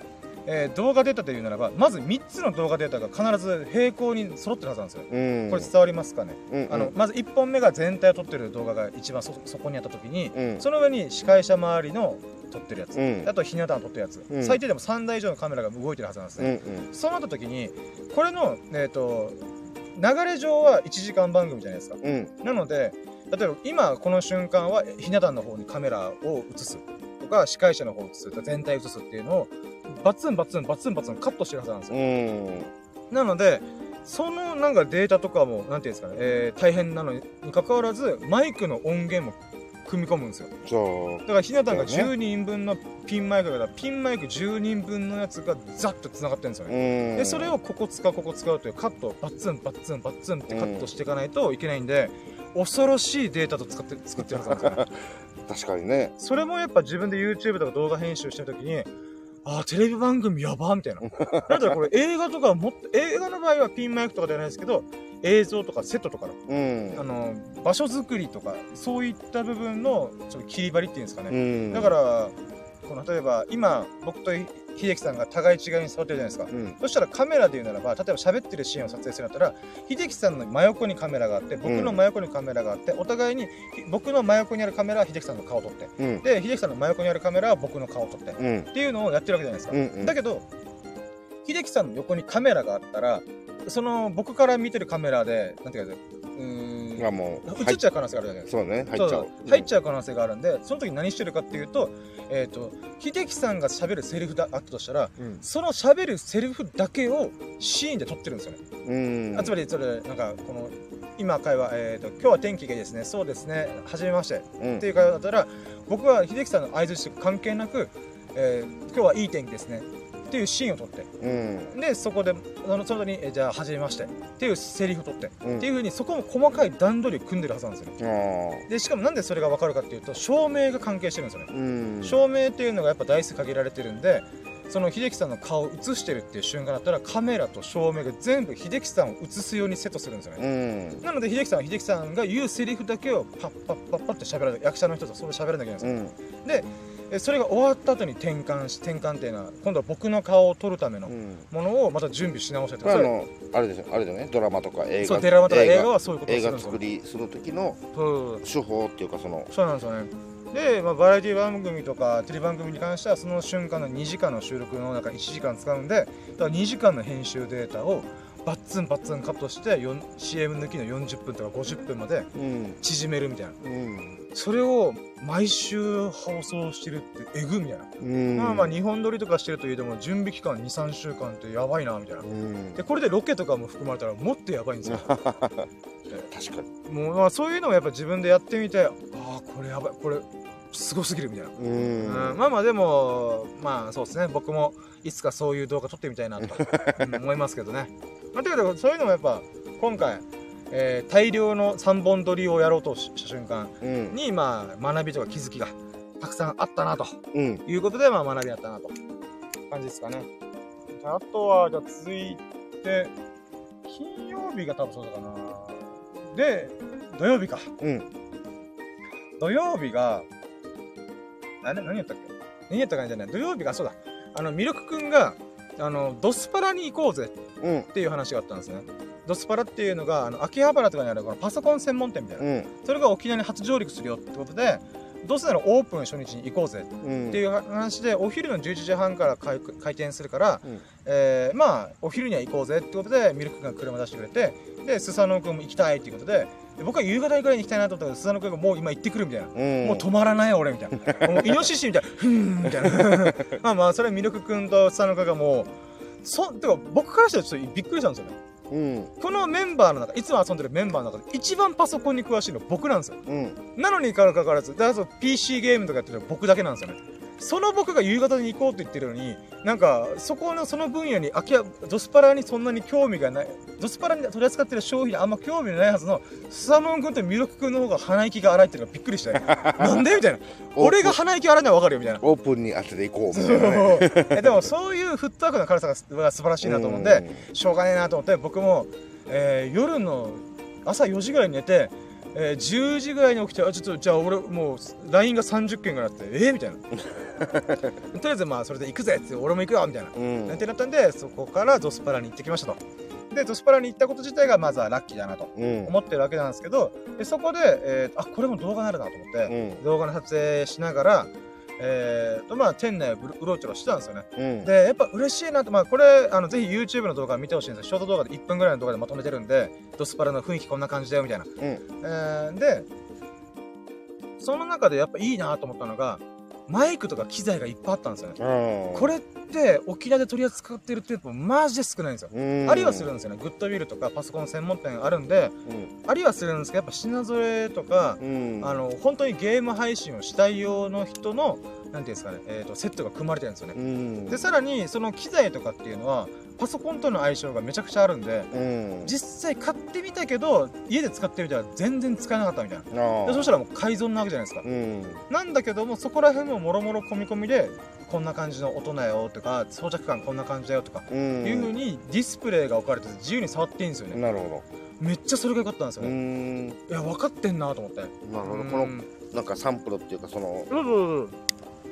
えー動画データで言うならばまず3つの動画データが必ず並行に揃ってるはずなんですよ、うん。これ伝わりますかね、うんあのまず1本目が全体を撮ってる動画が一番そそこにあった時に、うん。その上に司会者周りの撮ってるやつ、うん。あとひな壇撮ってるやつ、うん。最低でも3台以上のカメラが動いてるはずなんですうんね、そうなった時にこれのえっ、と流れ上は1時間番組じゃないですか。うん。なので、例えば今この瞬間はひな壇の方にカメラを映すとか、司会者の方を映すとか、全体を映すっていうのを、バツンバツンバツンバツンカットしてるはずなんですうよ。ん。なので、そのなんかデータとかも、なんていうんですかね、えー大変なのに関わらず、マイクの音源も組み込むんですよ。そうだからひな壇がそうね10人分のピンマイクだから、ピンマイク10人分のやつがザッと繋がってるんですよね。うんで、それをここ使う、ここ使うというカットをバッツン、バッツン、バッツンってカットしていかないといけないんで、恐ろしいデータと使って、作ってるはずなんですよね。[LAUGHS] 確かにねそれもやっぱ自分で YouTube とか動画編集してるときに、あー、テレビ番組やばみたいな。[LAUGHS] だったらこれ映画とかもっと、映画の場合はピンマイクとかじゃないですけど、映像とかセットとかの、うんあの、場所作りとか、そういった部分の、ちょっと切り張りっていうんですかね。うんだから、この例えば、今、僕と秀樹さんが互い違いに座ってるじゃないですか。うん。そしたらカメラで言うならば、例えば喋ってるシーンを撮影するんだったら、秀樹さんの真横にカメラがあって、僕の真横にカメラがあって、お互いに、ひ僕の真横にあるカメラは秀樹さんの顔を撮って、うん。で、秀樹さんの真横にあるカメラは僕の顔を撮って、っうん。ていうのをやってるわけじゃないですか。うんうん。だけど、秀樹さんの横にカメラがあったら、その僕から見てるカメラで、なんていうか、うーん、がもう映っちゃう可能性があるじゃないですか。そうね入っちゃう入っちゃう可能性があるんで、その時何してるかっていうと、えっ、と、秀樹さんが喋るセリフだあったとしたら、うんその喋るセリフだけをシーンで撮ってるんですよね。うんあつまり、それ、なんか、この、今会話、えっ、と、今日は天気がいいですね。そうですね。はじめまして。うんっていう会話だったら、僕は秀樹さんの合図して関係なく、えー今日はいい天気ですね。っていうシーンを撮って。うんで、そこで、そのそに、えーじゃあ、はじめまして。っていうセリフを撮って。うんっていうふうに、そこも細かい段取りを組んでるはずなんですよね。あで、しかもなんでそれがわかるかっていうと、照明が関係してるんですよね。ーうん照明っていうのがやっぱ台数限られてるんでその秀樹さんの顔を映してるっていう瞬間だったらカメラと照明が全部秀樹さんを映すようにセットするんですようね、んなので秀樹さんは秀樹さんが言うセリフだけをパッパッパッパッって喋らない役者の人とそれを喋らなきゃいけないんですよ、うんえそれが終わった後に転換し転換っていうのは今度は僕の顔を撮るためのうん。ものをまた準備し直してこれあのあれですよあれだよね。ドラマとか映画。そうドラマとか映画。画はそういうことを映画作りする時の手法っていうかその。そうなんですよね。で、まあ、バラエティ番組とかテレビ番組に関してはその瞬間の2時間の収録の中1時間使うんでだから2時間の編集データをバッツンバッツンカットして CM 抜きの40分とか50分までうん。縮めるみたいな。うんそれを毎週放送してるってえぐみたいな、うん。まあまあ2本撮りとかしてるといえども準備期間23週間ってやばいなみたいな。うん。でこれでロケとかも含まれたらもっとやばいんですよ。[LAUGHS] 確かに。もうまあそういうのをやっぱ自分でやってみてああこれやばいこれすごすぎるみたいな。まあまあでもまあそうですね。僕もいつかそういう動画撮ってみたいなと、うん思いますけどね。[LAUGHS] まあ、ということでそういうのもやっぱ今回、えー大量の3本撮りをやろうとした瞬間うんにまあ学びとか気づきがたくさんあったなとうんいうことでまあ学びだったなと感じですかね。ああとはじゃあ続いて金曜日が多分そうだかな。で土曜日か。うん土曜日が、あれ何やったっけ？何やったかじゃない。土曜日が、そうだ。あの、ミルクくんが、あの、ドスパラに行こうぜうんっていう話があったんですね。ドスパラっていうのが、あの、秋葉原とかにあるこのパソコン専門店みたいな。うんそれが沖縄に初上陸するよってことで、どうせならオープン初日に行こうぜうんっていう話で、お昼の11時半から開開店するから、うんえーまあ、お昼には行こうぜってことで、ミルク君が車出してくれて、で、スサノオ君も行きたいっていうことで、で僕は夕方ぐらいに行きたいなと思ったけど、スサノオ君がもう今行ってくるみたいな。うんもう止まらない俺みたいな。もうイノシシみたいな。[LAUGHS] ふーんみたいな。まあまあ、それはミルク君とスサノオ君がもう、そ、てか僕からしたらちょっとびっくりしたんですよね。うんこのメンバーの中、いつも遊んでるメンバーの中で一番パソコンに詳しいの僕なんですよ。うんなのにかかわらず、だからそう PC ゲームとかやってるの僕だけなんですよね。その僕が夕方に行こうって言ってるのに、なんか、そこの、その分野に、空き家、ドスパラにそんなに興味がない、ドスパラに取り扱ってる商品にあんま興味ないはずの、スサノン君とミルク君の方が鼻息が荒いっていうのがびっくりして、[LAUGHS] なんでみたいな。俺が鼻息荒いのはわかるよ、みたいな。オープンに当てていこうみそたいなね [LAUGHS] でもそういうフットワークの軽さがすが素晴らしいなと思うんで、しょうがねえなと思って僕も、えー夜の朝4時ぐらいに寝て、えー10時ぐらいに起きてあちょっとじゃあ俺もう LINE が30件ぐらいあってえー、みたいな。[LAUGHS] とりあえずまあそれで行くぜって俺も行くよみたいな、うん。ってなったんでそこからドスパラに行ってきましたと。でドスパラに行ったこと自体がまずはラッキーだなとうん。思ってるわけなんですけどでそこで、えーあこれも動画になるなと思って、うん。動画の撮影しながらえーとまあ店内をうろちょろしてたんですよねうんで、やっぱ嬉しいなと、まあ、これ、あの、ぜひ YouTube の動画見てほしいんですよ。ショート動画で1分ぐらいの動画でまとめてるんで、ドスパラの雰囲気こんな感じだよ、みたいな。うんえーで、その中でやっぱいいなと思ったのが、マイクとか機材がいっぱいあったんですよね。うん。これって沖縄で取り扱ってる店舗マジで少ないんですよ。うん、ありはするんですよね。グッドウィルとかパソコン専門店あるんで、ありはするんですけど、やっぱ品揃えとか、うん。うん。あの、本当にゲーム配信をしたい用の人の、なんていうんですかね、えっ、と、セットが組まれてるんですよね。うん。で、さらに、その機材とかっていうのは、パソコンとの相性がめちゃくちゃあるんで、うん。実際買ってみたけど、家で使ってみたら全然使えなかったみたいな。でそしたらもう改造なわけじゃないですか。うん。なんだけども、そこら辺ももろもろ込み込みで、こんな感じの音だよとか、装着感こんな感じだよとか、うん。いう風にディスプレイが置かれてて自由に触っていいんですよね。なるほめっちゃそれが良かったんですど。ようね。ん。いや、分かってんなと思って。なるほど。うんこの、なんかサンプルっていうか、その、そうそう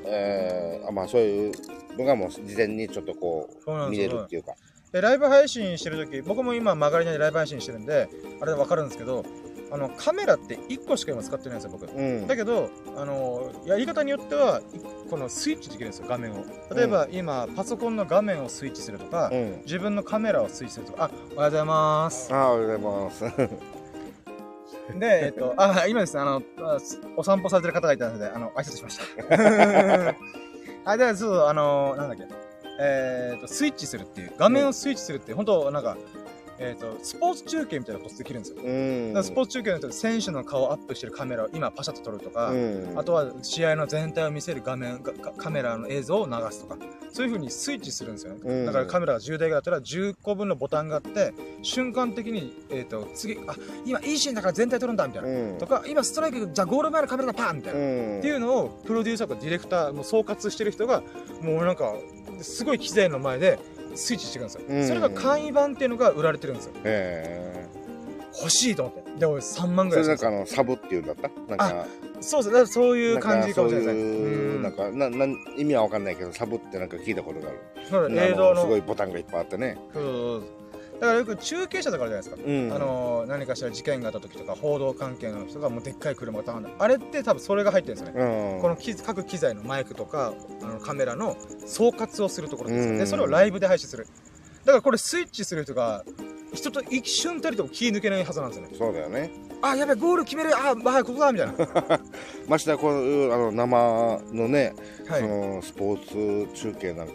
えー、あまあそういうのがもう事前にちょっとこう見れるっていうか。で、ライブ配信してる時僕も今曲がりなりライブ配信してるんで、あれで分かるんですけど、あの、カメラって1個しか今使ってないんですよ、僕。うん。だけど、あの、やり方によっては、いこのスイッチできるんですよ、画面を。例えば、今、パソコンの画面をスイッチするとか、うん。自分のカメラをスイッチするとか、あ、おはようございます。ああ、おはようございます。で、えっと、あ、今ですね、あの、あお散歩されてる方がいたので、あの、挨拶しました。[LAUGHS] あ、で、そう、あの、なんだっけ。えっと、スイッチするっていう、画面をスイッチするっていう、本当なんか、えっと、スポーツ中継みたいなことできるんですよ。だうん。スポーツ中継の人で選手の顔をアップしてるカメラを今パシャッと撮るとか、うん。あとは試合の全体を見せる画面がカカメラの映像を流すとかそういう風にスイッチするんですよね、うんだからカメラが10台ぐらいだったら10個分のボタンがあって瞬間的に、えー、と次あ今いいシーンだから全体撮るんだみたいな、うん。とか今ストライクじゃあゴール前のカメラがパンみたいな、うん。っていうのをプロデューサーとかディレクターもう総括してる人がもうなんかすごい機材の前でスイッチしてくるんですよ、うん。それが簡易版っていうのが売られてるんですよ。へ欲しいと思って。で俺3万え。ぐらいそれなんかあの、サブっていうんだった？なんか、そうですねそういう感じかもしれないなんかなな、意味はわかんないけど、サブってなんか聞いたことがある。そうだあ映像の。すごいボタンがいっぱいあってね。そうそうそうだからよく中継車とかあるじゃないですか、うん。あのー何かしら事件があった時とか報道関係の人がもうでっかい車が頼んだあれって多分それが入ってるんですよね、うん。この機各機材のマイクとかあのカメラの総括をするところですよ、うん。でそれをライブで配信する。だからこれスイッチする人が人と一瞬たりとも気抜けないはずなんですよね。そうだよね。あやべゴール決める。あはいここだみたいな。[LAUGHS] ましてやこういうあの生のね、はい。そのスポーツ中継なんか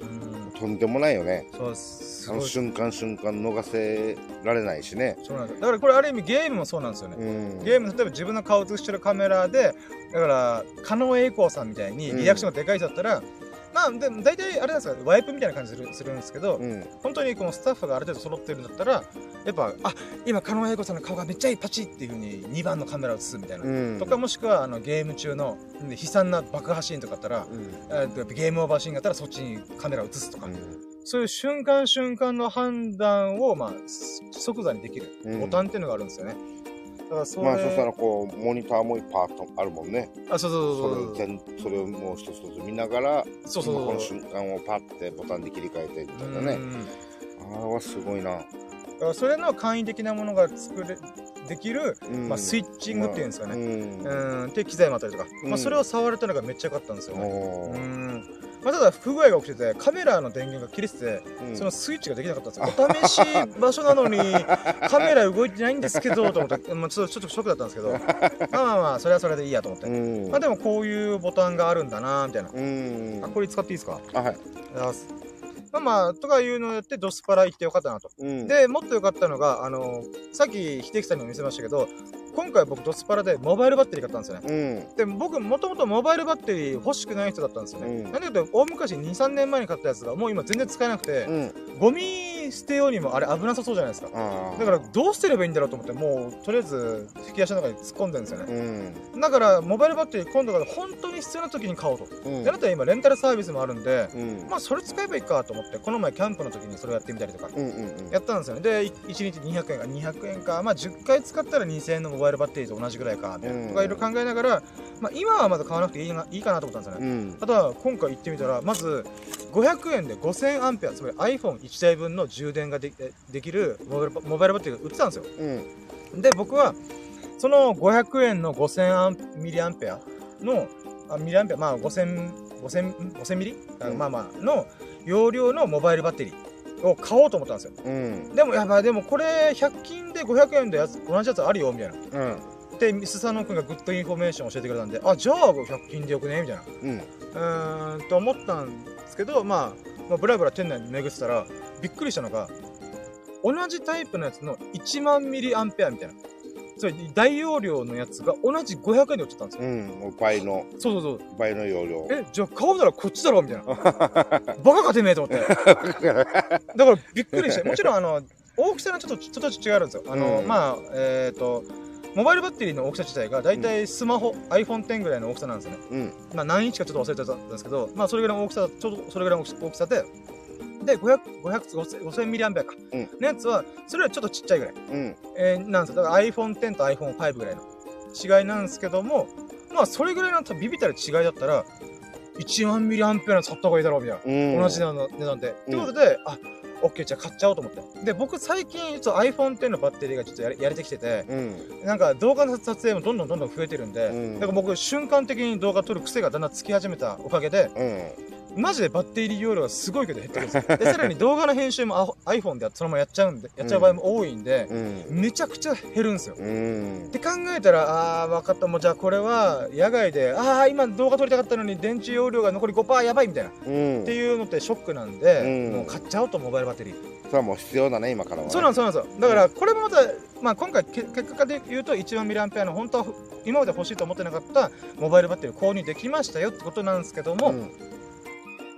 うんとんでもないよね。そうす。あの瞬間瞬間逃せられないしね。そうなんですだからこれある意味ゲームもそうなんですよね、うん。ゲーム例えば自分の顔を映してるカメラでだから狩野英孝さんみたいにリアクションがでかい人だったら、まあでも大体あれなんですかワイプみたいな感じするするんですけど、うん。本当にこのスタッフがある程度揃ってるんだったらやっぱあ今狩野英孝さんの顔がめっちゃいいパチっていうふうに2番のカメラを映すみたいな、うん。とかもしくはあのゲーム中のうん悲惨な爆破シーンとかだったら、うん。えーゲームオーバーシーンがあったらそっちにカメラを映すとか、うん。そういう瞬間瞬間の判断を、まあ、即座にできる。うん。ボタンっていうのがあるんですよね。だからそれ、まあそしたらこうモニターもいっぱいあるもんね。あ、そうそうそうそう。それ全それをもう一つ一つ見ながらそうそう今この。瞬間をパッてボタンで切り替えてみたいなね。うんあれはすごいな、それの簡易的なものが作れできる、うん。まあ、スイッチングっていうんですかね。うん。うん、っ機材もあったりとか、うん。まあ、それを触れたのがめっちゃ良かったんですよね。うんまあ、ただ不具合が起きててカメラの電源が切れてて、うん。そのスイッチができなかったんですよ。お試し場所なのに [LAUGHS] カメラ動いてないんですけどと思って、まあ、ちょっとちょっとショックだったんですけど。まあまあまあそれはそれでいいやと思って、うん。まあでもこういうボタンがあるんだなみたいな、うん。あこれ使っていいですか？あはい。まあまあとかいうのをやってドスパラ行ってよかったなと。うん。でもっとよかったのがあのさっき秀樹さんにも見せましたけど今回僕ドスパラでモバイルバッテリー買ったんですよね。うん。で僕もともとモバイルバッテリー欲しくない人だったんですよね、うん。なんでかというと大昔23年前に買ったやつがもう今全然使えなくて、うん。ゴミ捨てようにもあれ危なさそうじゃないですか。だからどう捨てればいいんだろうと思ってもうとりあえず引き出しの中に突っ込んでるんですよね、うん。だからモバイルバッテリー今度から本当に必要な時に買おうと、うん。であなたは今レンタルサービスもあるんで、うん。まあそれ使えばいいかと思ってこの前キャンプの時にそれをやってみたりとか、やったんですよね。で1日200円か200円かまあ10回使ったら2000円のモバイルバッテリーと同じぐらいかみたいな、うん。とかいろいろ考えながら、まあ、今はまだ買わなくていいないいかなと思ったんですよね、うん。ただ今回行ってみたらまず500円で5000アンペアつまり iPhone1 台分の充電がでできるモバイルバモバイルバッテリーが売ってたんですよ。うん。で僕はその500円の5000アンミリアンペアのあミリアンペアまあ5000 5000 5000ミリ、あうん。まあまあの容量のモバイルバッテリーを買おうと思ったんですよ。うん。でもやばいでもこれ100均で500円でやつ同じやつあるよみたいな。うん。って、スサノオ君が good information 教えてくれたんで、あ、じゃあ100均でよくね？みたいな。うん、と思ったんですけど、まあ、まあ、ブラブラ店内に巡ってたら、びっくりしたのが、同じタイプのやつの1万ミリアンペアみたいな。それ、大容量のやつが同じ500円で売っちゃったんですよ。うん。倍の、そうそうそう。倍の容量。え、じゃあ買うならこっちだろみたいな。[LAUGHS] バカかてめえと思って。[LAUGHS] だからびっくりして、もちろんあの、大きさがちょっと、ちょっと違うんですよ。あの、うんまあ、えっ、と、モバイルバッテリーの大きさ自体が、だいたいスマホ、iPhone X ぐらいの大きさなんですよね。うん。まあ、何インチかちょっと忘れてたんですけど、まあ、それぐらいの大きさ、ちょうどそれぐらいの大きさで、で、500、500、5000ミリアンペアか。うんのやつは、それよりちょっとちっちゃいぐらい。うん。えーなんですよ。だから iPhone X と iPhone5 ぐらいの違いなんですけども、まあ、それぐらいのビビたる違いだったら、1万ミリアンペアの買った方がいいだろうみたいな。うん。同じ値段の値段で。うんということで、あ、オッケー、じゃあ買っちゃおうと思って。で、僕最近、ちょっと iPhone X のバッテリーがちょっとやれやれてきてて、うん。なんか動画の撮影もどんどんどんどん増えてるんで、うんだから僕瞬間的に動画撮る癖がだんだんつき始めたおかげで、うん。マジでバッテリー容量がすごいけど減ってるんですよ。[LAUGHS] で、さらに動画の編集もあ iPhone でそのままやっちゃうんで、やっちゃう場合も多いんで、うん。めちゃくちゃ減るんですよ。うんっ。て考えたら、あー、分かった、もうじゃあこれは野外で、あー、今動画撮りたかったのに電池容量が残り5%やばいみたいな。うん。っていうのってショックなんで、うんもう買っちゃおうと、モバイルバッテリー。それはもう必要だね、今からはね。そうなんです、そうなんですよ。だから、これもまた、まあ、今回、け結果で言うと、1万ミリアンペアの本当は今まで欲しいと思ってなかったモバイルバッテリーを購入できましたよってことなんですけども、うん。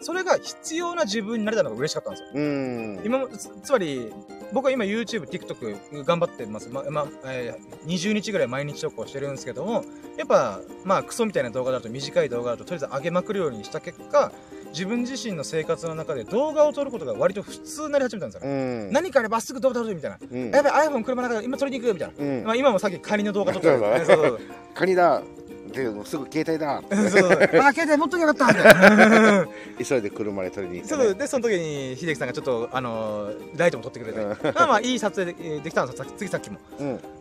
それが必要な自分になれたのが嬉しかったんですよ。うん。今もつつまり、僕は今 YouTube、TikTok 頑張ってます。ま、まえー20日ぐらい毎日投稿してるんですけども、やっぱ、まあ、クソみたいな動画だと短い動画だと、とりあえず上げまくるようにした結果、自分自身の生活の中で動画を撮ることが割と普通になり始めたんですよ。うん。何かあればすぐ動画撮るみたいな。うん。やべ、iPhone 車の中で今撮りに行くみたいな。うんま。あ、今もさっきカニの動画撮ってたそうだね [LAUGHS] そうそうカニだ。で、すぐ携帯だ。そあ、携帯持っときゃよかった。[LAUGHS] 急いで車で取りに行ってね。そうで、その時に秀樹さんがちょっと、あのーライトも撮ってくれて、うんまあまあいい撮影でえーできたんですよ、さ次さっきも。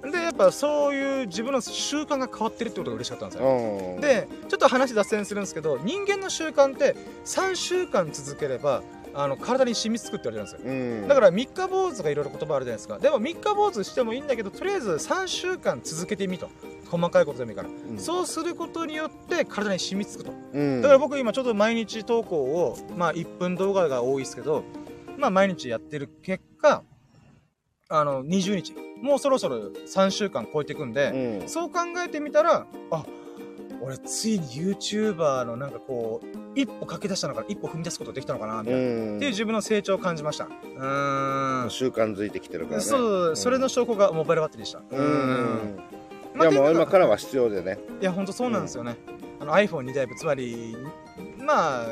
うん。で、やっぱそういう自分の習慣が変わってるってことが嬉しかったんですよ。うん。で、ちょっと話脱線するんですけど、人間の習慣って3週間続ければ、あの体に染みつくって言われてるんですよ。うん。だから三日坊主とかいろいろ言葉あるじゃないですか。でも三日坊主してもいいんだけど、とりあえず3週間続けてみと。細かいことでもいいから。うん、そうすることによって体に染みつくと。うん。だから僕今ちょっと毎日投稿を、まあ1分動画が多いですけど、まあ毎日やってる結果、あの、20日。もうそろそろ3週間超えていくんで、うん。そう考えてみたら、あ、俺ついに YouTuber のなんかこう、一歩駆け出したのかな、一歩踏み出すことできたのかな、みたいな。うん。っていう自分の成長を感じました。うーん。習慣づいてきてるからね。そう、それの証拠がモバイルバッテリーでした。うん。まあいやもう今からは。は必要でね。いや、ほんとそうなんですよね。あの iPhone2 台分、つまり、まあ、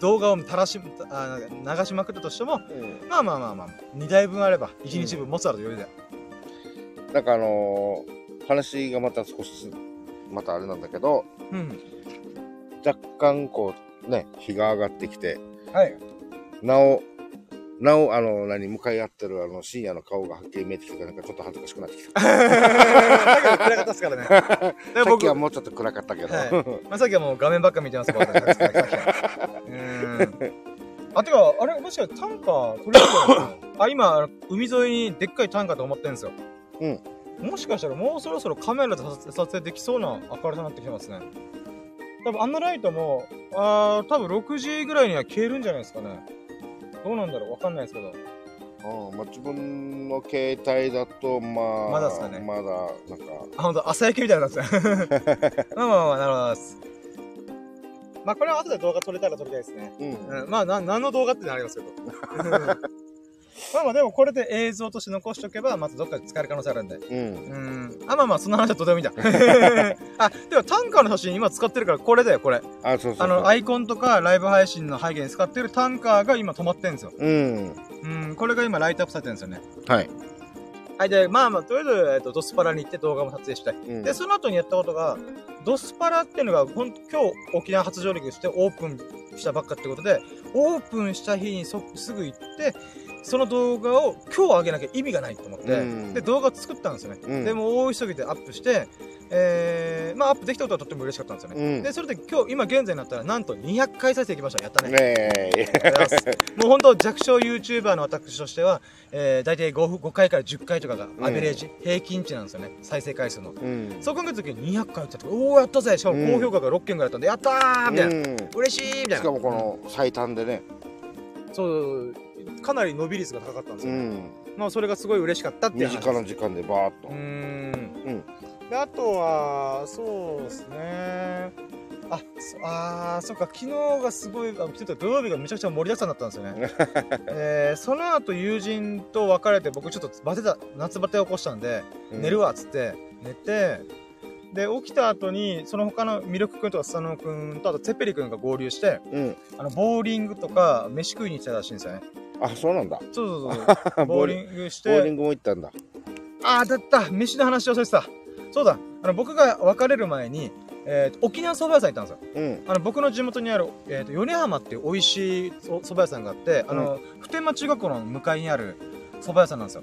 動画を垂らし、あ流しまくったとしても、うん。まあまあまあまあ、2台分あれば、1日分持つだろう余裕で。なんかあのー話がまた少し、またあれなんだけど、うん。若干こう、ね、日が上がってきて、はい。なお、なお、あの、何、向かい合ってるあの、深夜の顔がはっきり見えてきて、なんかちょっと恥ずかしくなってきた。だけど暗かったですからね。[LAUGHS] さっ僕きはもうちょっと暗かったけど。はいまあ、さっきはもう画面ばっか見てますから、さっきさっきはうーん。あ、てか、あれ、もしかしてタンカー取れたんですか [COUGHS] あ、今、海沿いにでっかいタンカーと思ってるんですよ。うん。もしかしたらもうそろそろカメラで撮撮影できそうな明るさになってきてますね。多分あのライトも、あー、多分6時ぐらいには消えるんじゃないですかね。どうなんだろうわかんないですけど。うん、まあ、自分の携帯だと、まあ、まだっすかねまだ、なんか、あ、ほんと、朝焼けみたいになってますね。[LAUGHS] まあまあまあ、なるほどです。まあ、これは後で動画撮れたら撮りたいですね。うん。うん、まあ、な、何の動画ってなりますけど。[LAUGHS] [LAUGHS] まあまあ、でもこれで映像として残しておけば、またどっかで使える可能性あるんで。うん。うん。あ、まあまあ、その話はどうでもいいんだ。[LAUGHS] あ、でもタンカーの写真今使ってるから、これだよ、これ。あ、そうそう。あの、アイコンとかライブ配信の背景に使ってるタンカーが今止まってるんですよ。うん。うん、これが今ライトアップされてるんですよね。はい。はい、で、まあまあ、とりあえず、えっと、ドスパラに行って動画も撮影したい。うんで、その後にやったことが、ドスパラっていうのが、ほん今日沖縄初上陸してオープンしたばっかってことで、オープンした日にそすぐ行って、その動画を今日上げなきゃ意味がないと思って、うんで、動画作ったんですよね。うんで、もう大急ぎでアップして、えー、まあアップできたことはとっても嬉しかったんですよね。うんで、それで今日、今現在になったら、なんと200回再生いきました。やったね。ねもう本当弱小 YouTuber の私としては、えー、大体 5, 5回から10回とかがアベレージ、平均値なんですよね。再生回数の。うん。そう考えた時に200回いったとおおやったぜしかも高評価が6件ぐらいだったんで、やったーみたいな、うん嬉しいみたいなしかもこの最短でね。そうかなり伸び率が高かったんですよ、うん。まあそれがすごい嬉しかったっていう話短な時間でバーッとうー。んうん。であとはそうですねあそあーそっか昨日がすごいあの来てた土曜日がめちゃくちゃ盛りだくさんだったんですよね [LAUGHS] えー、その後友人と別れて僕ちょっとバテた夏バテを起こしたんで、うん寝るわっつって寝てで起きた後にその他のミルク君とかスサノオ君とあとツェペリ君が合流してうん。あのボーリングとか飯食いに行ってたらしいんですよねあ、そうなんだ。そうそうそう [LAUGHS] ボーリング。して。ボーリングも行ったんだ。ああだった。飯の話忘れてた。そうだ。あの僕が別れる前に、えーと沖縄そば屋さん行ったんですよ。うん。あの僕の地元にある、えー、と米浜っていう美味しいそ蕎麦屋さんがあって、あの普天間中学校の向かいにある蕎麦屋さんなんですよ。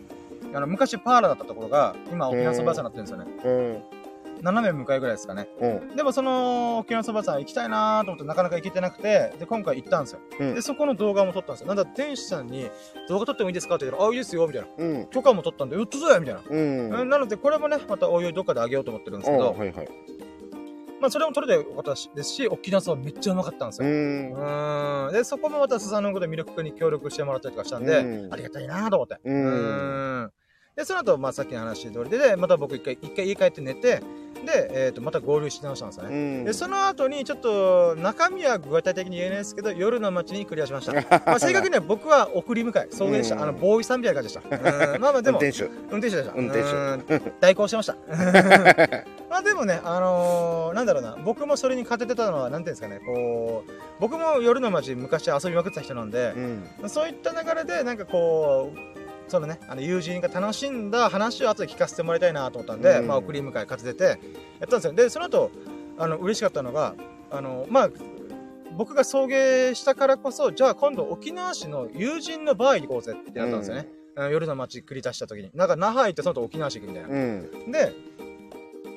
あの昔パーラーだったところが今沖縄蕎麦屋さんになってるんですよね。うん。斜め向かいぐらいですかね。うん。でもその沖縄蕎麦屋さん行きたいなーと思ってなかなか行けてなくてで今回行ったんですよ、うん。でそこの動画も撮ったんですよ。なんだ店主さんに動画撮ってもいいですかって言ったらあいいですよみたいな。うん。許可も取ったんでうっとぞやみたいな、うん。うん。なのでこれもねまたおいおいどっかであげようと思ってるんですけど、はいはい。まあそれも撮れてよかったしですし沖縄そばめっちゃうまかったんですうよ、ん。うん。で、そこもまたスサノオ君で魅力に協力してもらったりとかしたんで、うん。ありがたいなと思って。うん。んで、その後、まあさっきの話通りで、でまた僕一回、一回家帰って寝て、で、えっ、と、また合流して直したんですようね。ん。で、その後にちょっと、中身は具体的に言えないですけど、夜の街にクリアしました。[LAUGHS] まあ正確には僕は送り迎え、送迎でした。うんあの、ボーイさんみたいな感じでした。うんまあまあでも、運転手。運転手でした。運転手うん代行してました。[LAUGHS] [LAUGHS] まあでもね、あのーなんだろうな、僕もそれに勝ててたのは、なんていうんですかね、こう、僕も夜の街昔遊びまくってた人なんでう、ん。そういった流れで、なんかこう、そのね、あの友人が楽しんだ話を後で聞かせてもらいたいなと思ったんで、うんまあ送り迎え勝ててて、やったんですよ。で、その後、あの、嬉しかったのが、あの、まあ、僕が送迎したからこそ、じゃあ今度沖縄市の友人のバー行こうぜってなったんですよね。あの夜の街繰り出した時に。なんか那覇行ってその後沖縄市行くみたいな。うん。で、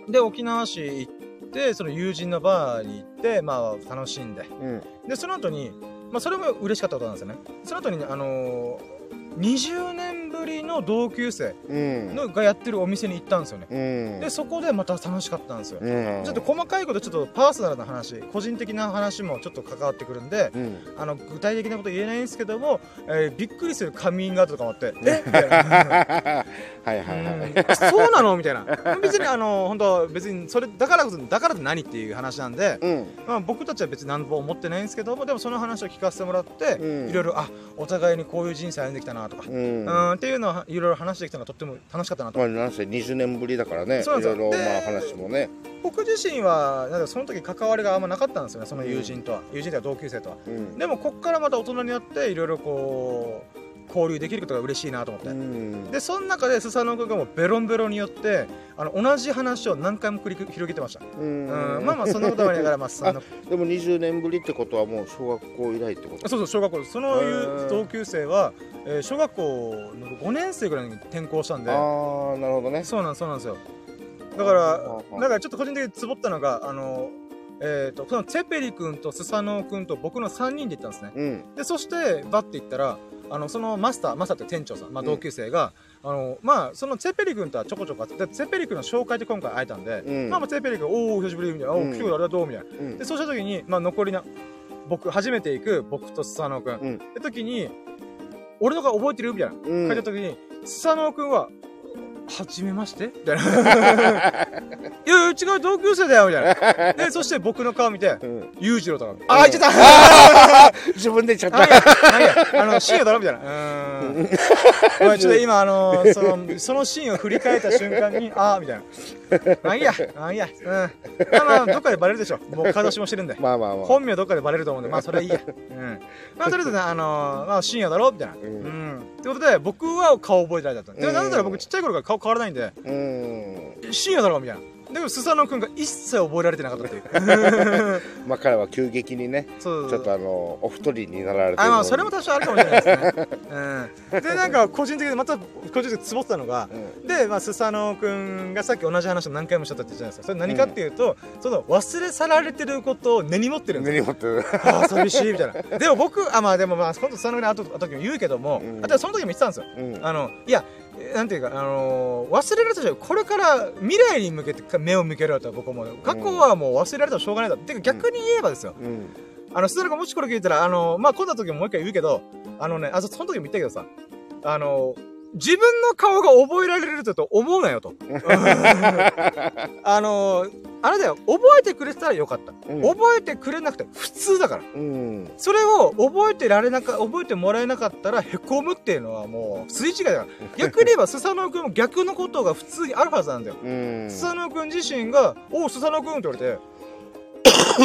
で、沖縄市行って、その友人のバーに行って、まあ、楽しんで。うん。で、その後に、まあ、それも嬉しかったことなんですよね。その後にね、あのー20年ぶりの同級生うん。のがやってるお店に行ったんですよね。うん。で、そこでまた楽しかったんですよ。うん。ちょっと細かいこと、ちょっとパーソナルな話、個人的な話もちょっと関わってくるんで、うん。あの、具体的なこと言えないんですけども、えーびっくりするカミングアウトとかもあって、[LAUGHS] え？みたいな。はいはいはい。うんあそうなの？みたいな別にあの本当別にそれだからこそだからって何っていう話なんで、うん。まあ、僕たちは別に何も思ってないんですけどもでもその話を聞かせてもらって、うんいろいろあお互いにこういう人生歩んできたなとか、う。うんん、っていうのをいろいろ話してきたのがとっても楽しかったなと、まあ、なんせ20年ぶりだからね。いろいろ、まあ、で話もね。僕自身はなんかその時関わりがあんまなかったんですよねその友人とは、友人とは同級生とはうん。でもこっからまた大人になっていろいろこう交流できることが嬉しいなと思って、うん。でその中でスサノオ君がもうベロンベロンによってあの同じ話を何回も繰り広げてました。うん。うん。まあまあそんなことはありながらまあそんな。でも20年ぶりってことはもう小学校以来ってこと？そうそう小学校。そのへー同級生は、えー小学校の5年生ぐらいに転校したんで。ああなるほどね。そうなんそうなんですよ。だからあなんかちょっと個人的につぼったのがあのえー、とそのツェペリ君とスサノオ君と僕の3人で行ったんですね。うん。でそしてバッて行ったらあのそのマスターマスターって店長さん、まあ、うん。同級生が、あのまあそのツェペリ君とはちょこちょこ会ってでツェペリ君の紹介で今回会えたんで、うん。まあまあツェペリ君おお久しぶりみたいな、おうん。お来てくれてありがとうみたいな。うん。でそうした時に、まあ、残りな僕初めて行く僕とスサノオ君、うん。って時に俺の顔覚えてる？みたいな。うん。書いた時に、スサノオ君は「はじめまして?」みたいな「いやいや違う同級生だよ」みたいなでそして僕の顔見てうん「裕次郎とかあ言っちゃった自分で言っちゃったや、あいや、あの、シーンだろみたいな。うーん。ちょっと今、あのその、そのシーンを振り返った瞬間に、あーみたいな。あ、いいや、あ、いいや。うん。まあまあ、どっかでバレるでしょ。もう、顔しもしてるんで。まあまあまあ本名どっかでバレると思うんで、まあ、それはいいや。うん。まあ、とりあえずね、あのまあ、深夜だろ？みたいな。うんん。ってことで、僕は顔覚えてられた。で、うんなんだったら僕ちっちゃい頃から顔変わらないんで、うん深夜だろみたいな。でもスサノオくんが一切覚えられてなかったってい。う [LAUGHS] まあ彼は急激にねちょっとあのお太りになられてる。あまあそれも多少あるかもしれないですね、うん、でなんか個人的にまた個人的にツボってたのがうん。で、まあ、スサノオくんがさっき同じ話を何回もしちゃったって言ったじゃないですか。それ何かっていうと、その忘れ去られてることを根に持ってるんですよ。根に持ってる。[LAUGHS] ああ寂しいみたいな。でも僕あまあでもまあ今度スサノオくんの後後も言うけども、うん。あとはその時も言ってたんですよ。うん。あのいやなんていうか、あのー忘れられたじゃんこれから未来に向けて目を向けろと僕は思う過去はもう忘れられたらしょうがないだてか逆に言えばですよ、うん。あの、スタがもしこれ聞いたら、あの、まあ、今度の時ももう一回言うけど、あのね、あ、そその時も言ったけどさ、あの、自分の顔が覚えられると思うなよと。[LAUGHS] あの、あれだよ、覚えてくれてたらよかった。うん覚えてくれなくて普通だから。うんそれを覚えてられなか、覚えてもらえなかったら凹むっていうのはもう、筋違いだから。[LAUGHS] 逆に言えば、スサノオ君も逆のことが普通にあるはずなんだよ。うんスサノオ君自身が、おう、スサノオ君って言われて、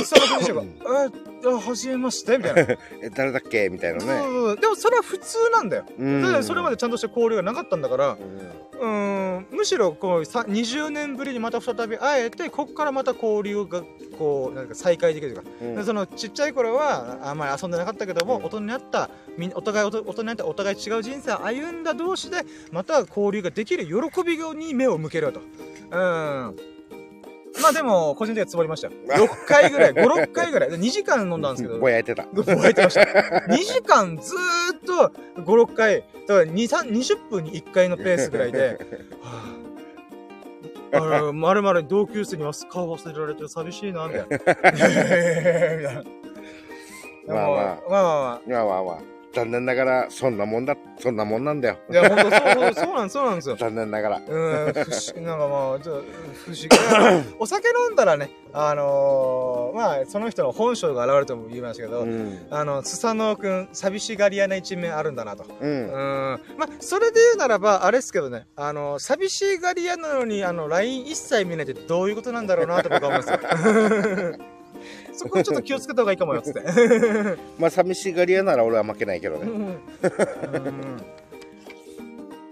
スサノオ君自身が、え、あ、はじめましてみたいな。[LAUGHS] え誰だっけ？みたいなねでもそれは普通なんだよ。うんだからそれまでちゃんとした交流がなかったんだから、うんむしろこうさ20年ぶりにまた再び会えて、ここからまた交流がこう、なんか再開できるとか、うんでそのちっちゃい頃はあんまり遊んでなかったけども、うん大人になった、みんお互い大人になってお互い違う人生を歩んだ同士で、また交流ができる喜びに目を向けろと。うん。まあでも、個人的にはつぼりましたよ。6回ぐらい、[LAUGHS] 5、6回ぐらい。で2時間飲んだんですけど、ぼやいてた覚えてました。2時間ずーっと5、6回、だから2、3、20分に1回のペースぐらいで、はぁ、あの、まるまる同級生には顔忘れられて寂しいな、みたいな。[LAUGHS] みたいな。まあまあまあまあまあ。まあまあまあ残念ながらそんなもんだそんなもんなんだよいや、ほんと、そう、そうなん、そうなんですよ。残念ながらうん、不思議、なんかまあ、ちょっと、不思議。お酒飲んだらね、あのー、まあ、その人の本性が現れるとも言いましたけど、うんあの、スサノオくん、寂しがり屋な一面あるんだなと。ううんん。まあ、それで言うならば、あれですけどね、あの、寂しがり屋なのに、あの、LINE 一切見ないってどういうことなんだろうなと僕は思うんですよ。[LAUGHS] そこはちょっと気をつけた方がいいかもよ、つって。[LAUGHS] まあ寂しがり屋なら俺は負けないけどね。うんうん。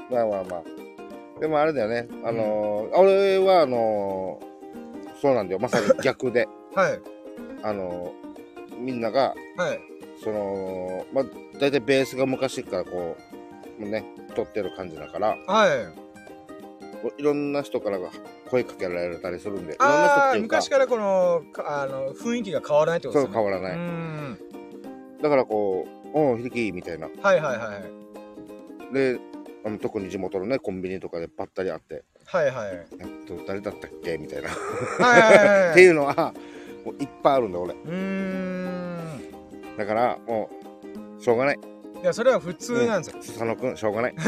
まあまあまあ。でもあれだよね。あのー俺はあのーそうなんだよ。まさに逆で。[LAUGHS] はい。あのーみんながはい。そのまあ大体ベースが昔からこうね撮ってる感じだから。はい。いろんな人からが声かけられたりするんでいろんな人ああ、っていうか昔からこの、かあの、雰囲気が変わらないってことそうですよね。変わらない、うん。だからこう「おう秀樹」みたいなはいはいはい。であの特に地元のねコンビニとかでばったり会ってはいはい。「えっと誰だったっけ?」みたいな。っていうのはもういっぱいあるんだ俺うーん。だからもうしょうがないいや、それは普通なんですよ。佐野くんしょうがない [LAUGHS]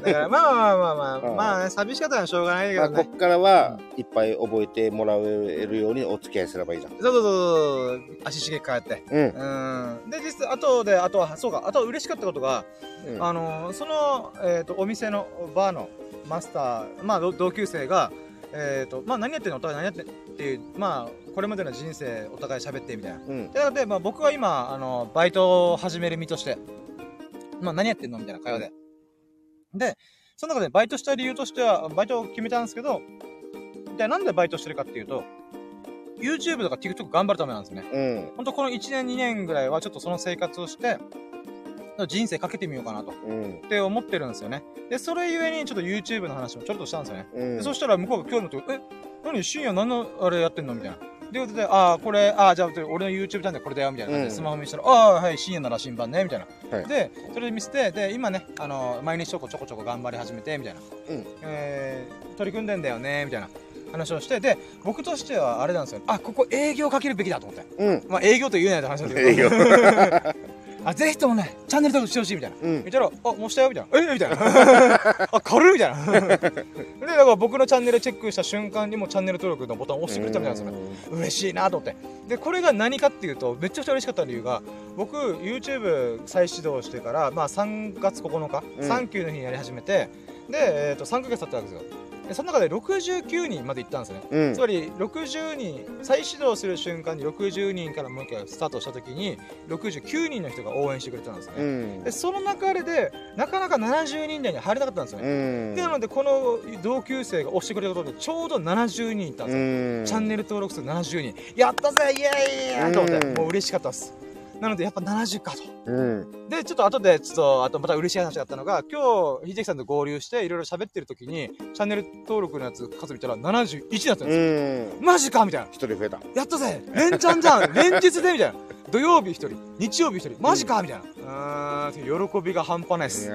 だから、まあまあまあまあ、うんまあね、寂しかったらしょうがないけまあ、どね。こっからはいっぱい覚えてもらえるようにお付き合いすればいいじゃんそうそうそうそう、足しげく変えて。うんうん。で、実際、あとで、あとは、そうか、あとは嬉しかったことが、うんあの、その、えっ、と、お店のバーのマスター、まあ、同同級生が、えっ、と、まあ、何やってんの？お互い何やってんっていう、まあ、これまでの人生、お互い喋ってみたいな。うんで、でまあ、僕は今、あの、バイトを始める身として、まあ、何やってんの？みたいな会話で。で、その中でバイトした理由としては、バイトを決めたんですけど、で、なんでバイトしてるかっていうと、YouTube とか TikTok 頑張るためなんですよね。うんほんとこの1年2年ぐらいはちょっとその生活をして、人生かけてみようかなと。うんって思ってるんですよね。で、それゆえにちょっと YouTube の話もちょっとしたんですよね。うんでそしたら向こうが興味持って、え、何深夜何のあれやってんの？みたいな。で、ことで、ああ、これ、ああ、じゃあ、俺の YouTube チャンネルこれだよ、みたいな感じで、うんスマホ見したら、ああ、はい、深夜なら新版ね、みたいな。はいで、それで見せて、で、今ね、あの、毎日ちょこちょこちょこ頑張り始めて、みたいな。うんえー、取り組んでんだよね、みたいな話をして、で、僕としてはあれなんですよ。あ、ここ営業かけるべきだと思って。うんまあ、営業と言えないって話なんだけど。営業 [LAUGHS] あ、ぜひともね、チャンネル登録してほしい、みたいな。うん言ったら、あ、もうしたよみたいな。えみたいな。[LAUGHS] あ、軽いみたいな。[LAUGHS] で、だから僕のチャンネルチェックした瞬間にもチャンネル登録のボタンを押してくれたみたいなんですよね。嬉しいなと思って。で、これが何かっていうと、めちゃくちゃ嬉しかった理由が、僕、YouTube 再始動してから、まあ3月9日、うんサンキューの日にやり始めて、で、えっ、と、3ヶ月経ったわけですよ。でその中で69人まで行ったんですよね。うんつ。まり60人再始動する瞬間に60人からもう一回スタートした時に69人の人が応援してくれたんですね、うんで。その流れでなかなか70人台に入れなかったんですようね、ん。でなのでこの同級生が押してくれたことでちょうど70人いったんですよ、うん。チャンネル登録数70人やったぜイエーイと思って、うんもう嬉しかったですなのでやっぱ70かとうん。で、ちょっと後で、ちょっと、あとまた嬉しい話があったのが、今日、秀樹さんと合流して、いろいろ喋ってる時に、チャンネル登録のやつ、数見たら71だったんですよ。うん。マジかみたいな。一人増えた。やったぜ連チャンじゃん [LAUGHS] 連日でみたいな。土曜日一人、日曜日一人、マジかみたいな。うーん、喜びが半端ないでいす。や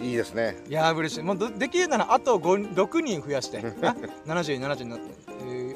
ー、いいですね。いやー、嬉しい。もうど、できるなら、あと5 6人増やして。[LAUGHS] あ70、70、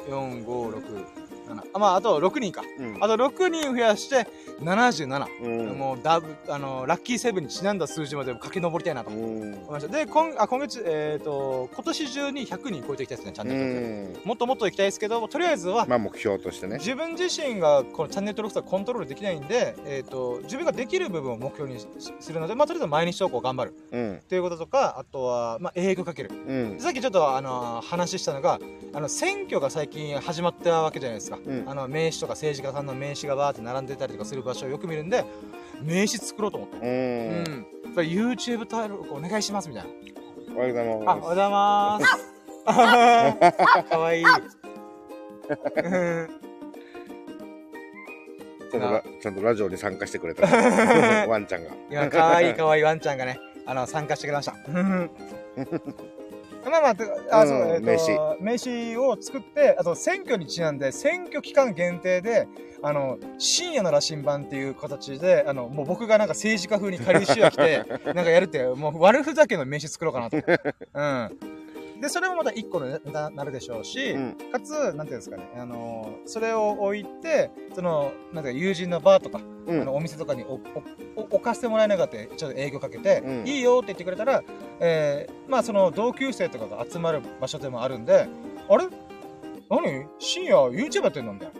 4、5、6、7。あ、まあ、あと6人か。うん。あと6人増やして、77。うん。もうダブあのラッキーセブンにちなんだ数字まで駆け上りたいなと思いうん。ましたで今あ今月えっ、と今年中に100人超えていきたいですねチャンうネル登録、ん。もっともっと行きたいですけどとりあえずは、まあ目標としてね。自分自身がこのチャンネル登録数をコントロールできないんで、えー、と自分ができる部分を目標にしするので、まあ、とりあえず毎日投稿頑張るうん。ということとかあとは、まあ、英語かけるうん。さっきちょっとあの話したのがあの選挙が最近始まったわけじゃないですか、うんあの名刺とか政治家さんの名刺がバーって並んでたりとかする場所をよく見るんで名刺作ろうと思ってう。うんん。やっぱり YouTube 登録お願いしますみたいな。おはようございあ、おはようまございます。[LAUGHS] かわいい。うんす。ちゃんとラちゃんとラジオに参加してくれた。[LAUGHS] ワンちゃんが。いや、かわいいかわいいワンちゃんがね、あの、参加してくれました。まあまあ、あ、そう、うんえっ、と、名刺を作って、あと選挙にちなんで、選挙期間限定で、あの、深夜の羅針盤っていう形で、あの、もう僕がなんか政治家風に仮シア着て、[LAUGHS] なんかやるってもう悪ふざけの名刺作ろうかなと。うん。で、それもまた一個のネタになるでしょうし、うん。かつ、なんていうんですかね、あのーそれを置いて、その、なんか友人のバーとか、うんあのお店とかにおおお置かせてもらえなかったちょっと営業かけて、うんいいよって言ってくれたら、えーまあその同級生とかが集まる場所でもあるんで、あれ？何？深夜 YouTube やってんのみたいな。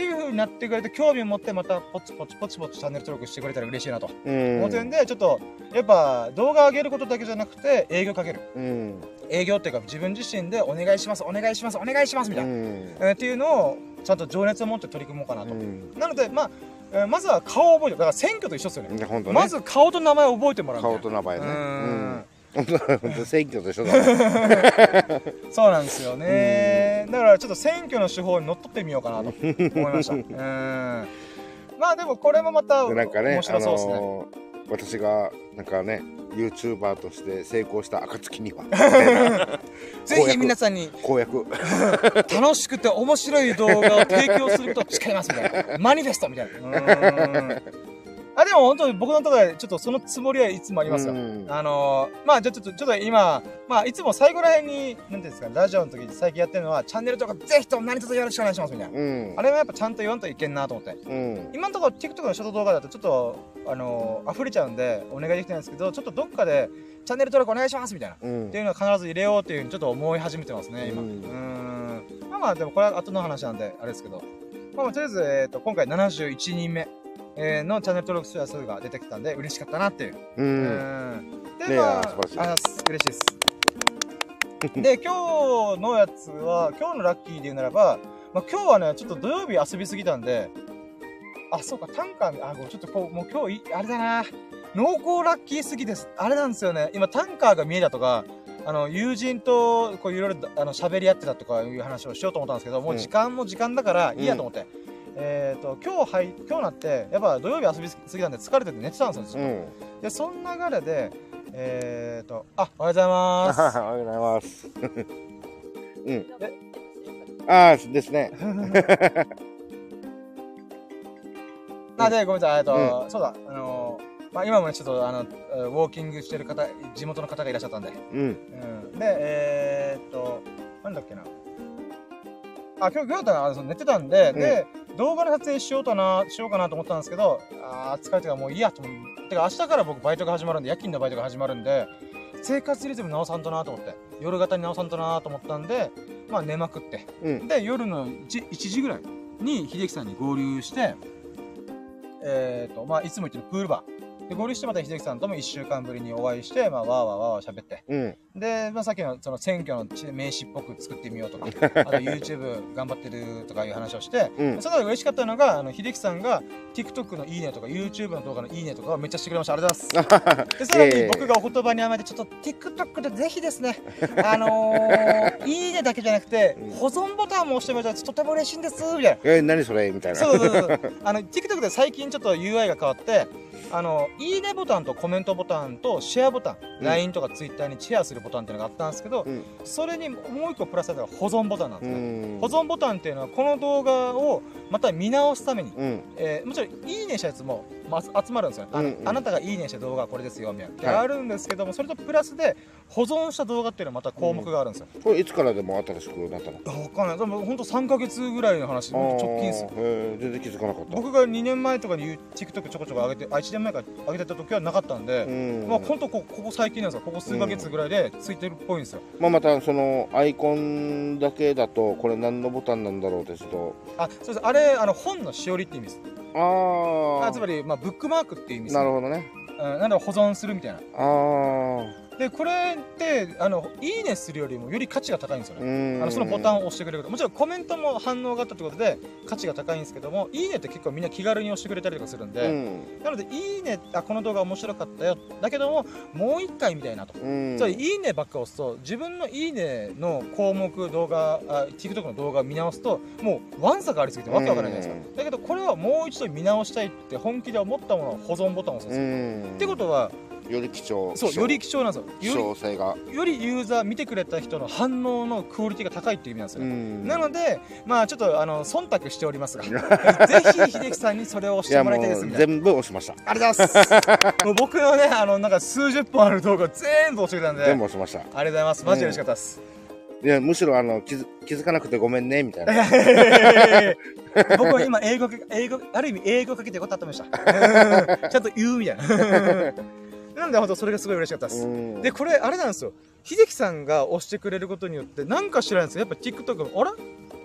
っていう風になってくれて、興味を持ってまたポチポチポチポチチャンネル登録してくれたら嬉しいなとうん。思ってるんで、ちょっと、やっぱ動画上げることだけじゃなくて、営業かける。うん。営業っていうか自分自身でお願いします、お願いします、お願いしますみたいな。うん。えーっていうのをちゃんと情熱を持って取り組もうかなと、うん。なのでまあ、えーまずは顔を覚えてだから選挙と一緒ですよね、ね。まず顔と名前を覚えてもらう顔と名前ね。ううん選挙と一緒だね。[LAUGHS] そうなんですよねだからちょっと選挙の手法にのっとってみようかなと思いました。[LAUGHS] うん。まあでもこれもまたでなんかね、あ面白そうですね、のー私がなんかね、YouTuber として成功した暁には [LAUGHS] ぜひ皆さんに公約。[LAUGHS] 楽しくて面白い動画を提供することを誓いますみたいな。マニフェストみたいな。うんあでも本当に僕のところでちょっとそのつもりはいつもありますよ、うんあのー、まあ、じゃあちょっと、ちょっと今、まあ、いつも最後らへんに、なんですか、ラジオの時に最近やってるのは、チャンネルとかぜひとも何卒よろしくお願いしますみたいな。うんあ。れはやっぱちゃんと言わんといけんなと思って。うん。今のところ TikTok のショート動画だとちょっと、あのー、溢れちゃうんで、お願いできてないんですけど、ちょっとどっかで、チャンネル登録お願いしますみたいな。うんっていうのは必ず入れようっていうふうにちょっと思い始めてますね、今。ううん。まあまあ、でもこれは後の話なんで、あれですけど。まあまあ、とりあえず、えっ、と、今回71人目、えーのチャンネル登録者数が出てきたんで、嬉しかったなっていう。う。うんん。で、まあ、あす嬉しいです。で、[LAUGHS] 今日のやつは、今日のラッキーで言うならば、まあ、今日はね、ちょっと土曜日遊びすぎたんで、あ、そうか、タンカー、あ、ちょっとこう、もう今日い、あれだな、濃厚ラッキーすぎです。あれなんですよね。今、タンカーが見えたとか、あの、友人と、こう、いろいろ、あの、喋り合ってたとかいう話をしようと思ったんですけど、もう時間も時間だから、いいやと思って。えっ、と、今日、はい、今日なって、やっぱ土曜日遊びすぎたんで疲れてて寝てたんですよ。うん。で、そんな流れで、えっ、と、あ、おはようございます。[LAUGHS] おはようございます。[LAUGHS] うんえ？ああ、ですね。[LAUGHS] あ、で、ごめんなさい、えっと、そうだ、あのー、まあ、今もね、ちょっと、あの、えーウォーキングしてる方、地元の方がいらっしゃったんで、うん。うん。で、えー、っと、なんだっけな。あ、今日、今日だな、寝てたんで、で、動画の撮影しようかな、しようかなと思ったんですけど、あー疲れてからもういいやと思って。てか、明日から僕バイトが始まるんで、夜勤のバイトが始まるんで、生活リズム直さんとなと思って、夜型に直さんとなと思ったんで、まあ寝まくって。うん。で、夜の 1, 1時ぐらいに秀樹さんに合流して、えっ、と、まあ、いつも行ってるプールバー。で、合流してまた秀樹さんとも1週間ぶりにお会いして、まあ、わーわーわーわー喋って。うん。で、まあ、さっきのその選挙の名刺っぽく作ってみようとか、[LAUGHS] あと YouTube 頑張ってるとかいう話をして、うん。その時嬉しかったのが、あの、秀樹さんが TikTok のいいねとか YouTube の動画のいいねとかをめっちゃしてくれました。ありがとうございます。[LAUGHS] で、さらに僕がお言葉に甘えて、ちょっと TikTok でぜひですね、[LAUGHS] あのー、いいねだけじゃなくてうん、保存ボタンも押してもらったらとても嬉しいんです、みたいな。え、何それみたいな。そうそうそうそう。あの、TikTok で最近ちょっと UI が変わって、あの、いいねボタンとコメントボタンとシェアボタン、LINE とか Twitter にシェアするボタンっていうのがあったんですけど、うん。それにもう一個プラスされたのが保存ボタンなんでうすね。ん。保存ボタンっていうのはこの動画をまた見直すために、うん。えーもちろんいいねしたやつも、まあ、集まるんですよ、あのうんうん。あなたがいいねした動画はこれですよみたいな、はい。あるんですけどもそれとプラスで保存した動画っていうのはまた項目があるんですよ、これいつからでも新しくなったの？わかんないでも本当3か月ぐらいの話直近ですよ全然気づかなかった。僕が2年前とかに TikTok ちょこちょこ上げてあ1年前から上げてた時はなかったんで、うん。まあ本当こここ最近なんですよ。ここ数ヶ月ぐらいでついてるっぽいんですよ、まあ、またそのアイコンだけだとこれ何のボタンなんだろうってちょっと。あそうですあれあの本のしおりって意味です。あああつまり、まあ、ブックマークっていう意味です、なるほどね。うん、なんで保存するみたいな。ああでこれってあのいいねするよりもより価値が高いんですようねん。あのそのボタンを押してくれること。もちろんコメントも反応があったってことで価値が高いんですけどもいいねって結構みんな気軽に押してくれたりとかするんうで、ん。なのでいいねあこの動画面白かったよ。だけどももう一回みたいなと。うん。いいねばっか押すと自分のいいねの項目動画あ TikTok の動画を見直すともうワンサがありすぎてわけわからないじゃないですか。だけどこれはもう一度見直したいって本気で思ったものを保存ボタンを押すんですうよ、ん。ってことはより貴重。そうより貴重なんです希よよ少性が。りよりユーザー見てくれた人の反応のクオリティが高いっていう意味なんですよ、ん。なのでまあちょっとあの忖度しておりますが [LAUGHS] ぜひ秀樹さんにそれを押してももらいたいですみ全部押しました。ありがとうございます。[LAUGHS] もう僕のねあのなんか数十本ある動画全部押してくれたんで全部押しました。ありがとうございます。マジで嬉しかったです、いやむしろあの気づ気づかなくてごめんねみたいな。[LAUGHS] 僕は今英語か英語ある意味英語かけてよかったと思いました。うん。ちゃんと言うみたいななんで本当それがすごい嬉しかったです、うん。でこれあれなんですよ。秀樹さんが押してくれることによってなんか知らないんですよ。やっぱ TikTok もあれ？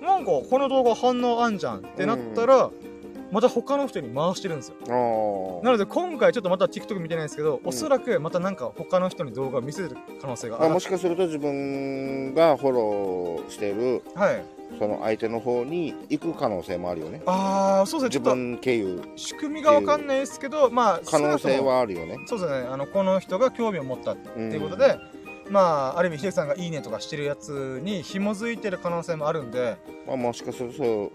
なんかこの動画反応あんじゃんってなったら、また他の人に回してるんですよ。なので今回ちょっとまた TikTok 見てないんですけど、うん。おそらくまたなんか他の人に動画を見せる可能性があるあもしかすると自分がフォローしているはいその相手の方に行く可能性もあるよね。ああそうですね。ち自分経由。仕組みがわかんないですけどまあ可能性はあるよね。そうですね。あのこの人が興味を持ったってうんいうことで、まあある意味秀樹さんが「いいね」とかしてるやつに紐づいてる可能性もあるんで。まあ、もしかすると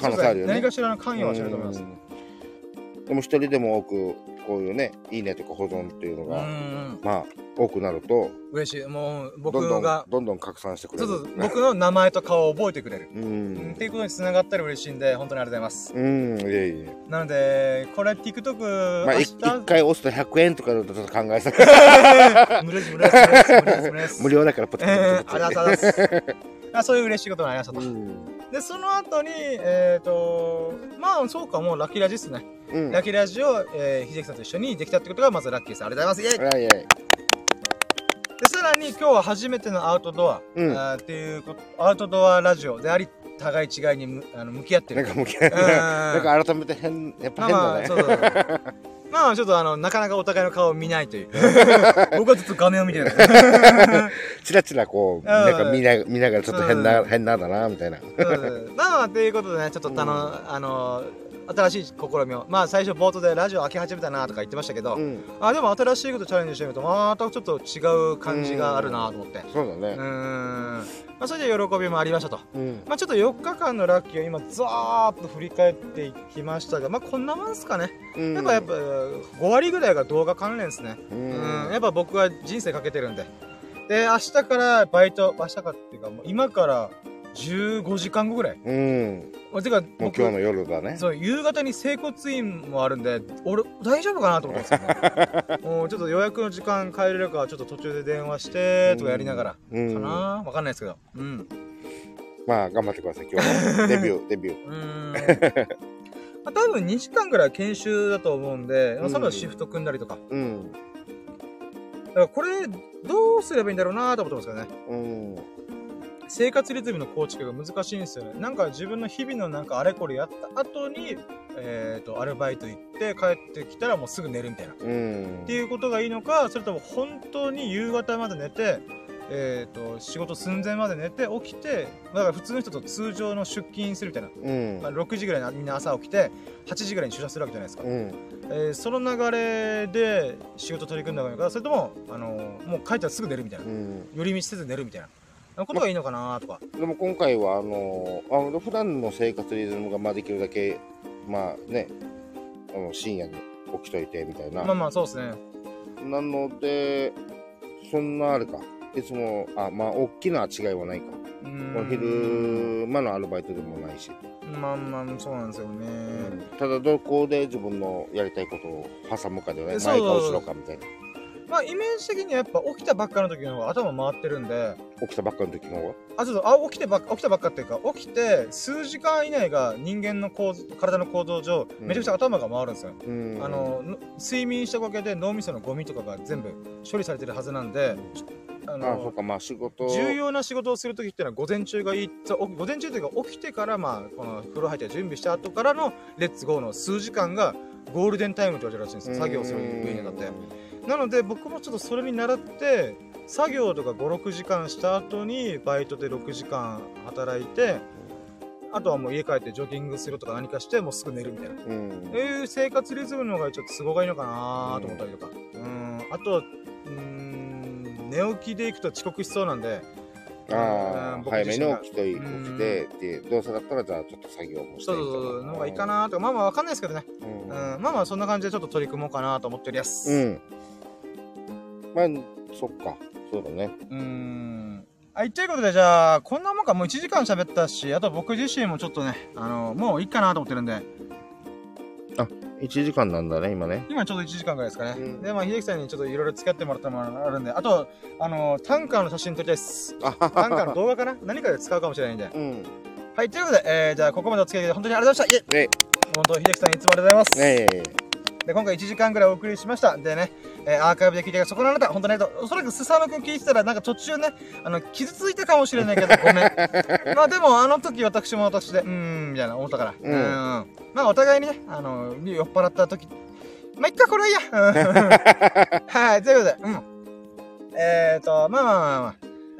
可能性あるよね。何かしらの関与はしてると思います。うん。でも一人でも多くこういうねいいねとか保存っていうのうが、ん。まあ多くなると嬉しい。もうどんどん僕がどんどん拡散してくれる。そうそう。僕の名前と顔を覚えてくれる、ううん。んっていうことにつながったら嬉しいんで本当にありがとうございます。うんいえいえ。なのでこれ TikTok まあ一回押すと100円とかだとちょっと考えさ日 [LAUGHS] 無料です無料だからポチポチえーポチポチありがとうございます。あそういう嬉しいことがありましたと、うんでその後にえっ、とまあそうかもうラッキーラジですね、うん。ラッキーラジを、えー、秀樹さんと一緒にできたってことがまずラッキーですありがとうございます。イエイ。はいはい。でさらに今日は初めてのアウトドア、うん。あーっていうことアウトドアラジオであり互い違いにむあの向き合ってる。なんかもうん。なんか改めて変やっぱ変だね。まあまあそうそうそう [LAUGHS] まあちょっとあのなかなかお互いの顔を見ないという。[LAUGHS] 僕はずっと画面を見てる [LAUGHS] チラチラこうなんか見な見ながらちょっと変な変なだなみたいな。うん。まあまあということでねちょっとあの、あの新しい試みを。まあ最初冒頭でラジオ開け始めたなとか言ってましたけど、うん。あでも新しいことチャレンジしてみるとまたちょっと違う感じがあるなと思って。そうだね。うーん。まあそれで喜びもありましたと。うん。まあちょっと4日間のラッキーを今ザーッと振り返っていきましたがまあこんなもんですかね。うん。やっぱやっぱ5割ぐらいが動画関連ですね。ううん。んやっぱ僕は人生かけてるんで。で明日からバイト明日からっていうかもう今から15時間後ぐらい。うんもうてかもう僕今日の夜だね。そう夕方に整骨院もあるんで俺大丈夫かなと思ったんですけど、ね、[LAUGHS] もうちょっと予約の時間変えれるかちょっと途中で電話してとかやりながらうん。かな？わかんないですけど。うん。まあ頑張ってください今日はデビュー [LAUGHS] デビュー。うーん。まあ多分2時間ぐらい研修だと思うんで、まあ、そのシフト組んだりとか。うん。だからこれどうすればいいんだろうなと思ってますけどね。うん生活リズムの構築が難しいんですよね。なんか自分の日々のなんかあれこれやった後に、えっ、と、アルバイト行って帰ってきたらもうすぐ寝るみたいな。っうん。ていうことがいいのか、それとも本当に夕方まで寝て、えっ、と、仕事寸前まで寝て起きて、だから普通の人と通常の出勤するみたいな。うんまあ、。6時ぐらいにみんな朝起きて、8時ぐらいに出社するわけじゃないですか。うん。えーその流れで仕事取り組んだ方がいいのか、それとも、あのもう帰ったらすぐ寝るみたいな。うん。寄り道せず寝るみたいな。ことがいいのかなとか。でも今回はあのあの普段の生活リズムがまあできるだけまあねあの深夜に起きといてみたいな、まあまあ、そうですね。なのでそんなあれか。いつもあまあ大きな違いはないか。うーん。お昼間のアルバイトでもないし、まあまあ、そうなんですよね。ただどこで自分のやりたいことを挟むかでね前か後ろかみたいなまあ、イメージ的にはやっぱ起きたばっかの時の方が頭回ってるんで、起きたばっかの時の方が？あ、ちょっと、あ、起きてばっか、起きたばっかっていうか、起きて数時間以内が人間の構造、体の構造上、うん。めちゃくちゃ頭が回るんですよ。うん。あの、の睡眠したおかげで脳みそのゴミとかが全部処理されてるはずなんで、ああのそうかまあ仕事。重要な仕事をするときっていうのは午前中がいいそうお午前中というか起きてからまあこの風呂入って準備した後からのレッツゴーの数時間がゴールデンタイムと言われるらしいんですよ。作業する上にあたってなので僕もちょっとそれに倣って作業とか56時間した後にバイトで6時間働いてあとはもう家帰ってジョギングするとか何かしてもうすぐ寝るみたいなうんいう生活リズムの方がちょっと都合がいいのかなと思ったりとか。うん。あと、うーん、寝起きで行くと遅刻しそうなんで、あ早めに起きとい起きてでどうせだったらじゃあちょっと作業もしてそうそうそう、の方がいいかなとか、まあまあわかんないですけどね。うんうん。まあまあそんな感じでちょっと取り組もうかなと思っております。う。ん。まあ、そっか。そうだね。うーん。はい、ということで、じゃあ、こんなもんか、もう1時間喋ったし、あと僕自身もちょっとね、あの、もういいかなと思ってるんで、1時間なんだね、今ね。今ちょうど1時間ぐらいですかね。うんで、まあ、秀樹さんにちょっといろいろ付き合ってもらったものがあるんで、あと、あの、タンカーの写真撮りたいです。あタンカーの動画かな？何かで使うかもしれないんで。うん。はい、ということで、えー、じゃあ、ここまでお付き合いで本当にありがとうございました。イェイえ本当、秀樹さんいつもありがとうございます。ええで、今回1時間ぐらいお送りしました。でね、えーアーカイブで聞いてるそこのあなた、本当にありがとう。おそらくスサノくん聞いてたら、なんか途中ね、あの、傷ついたかもしれないけど、ごめん。[LAUGHS] まあでも、あの時私も私で、うーん、みたいな思ったから。うんん。まあお互いにね、あの、酔っ払った時、まあ、いっか、これはいいや。うん [LAUGHS] はい、ということで、うん。えーと、まあまあまあま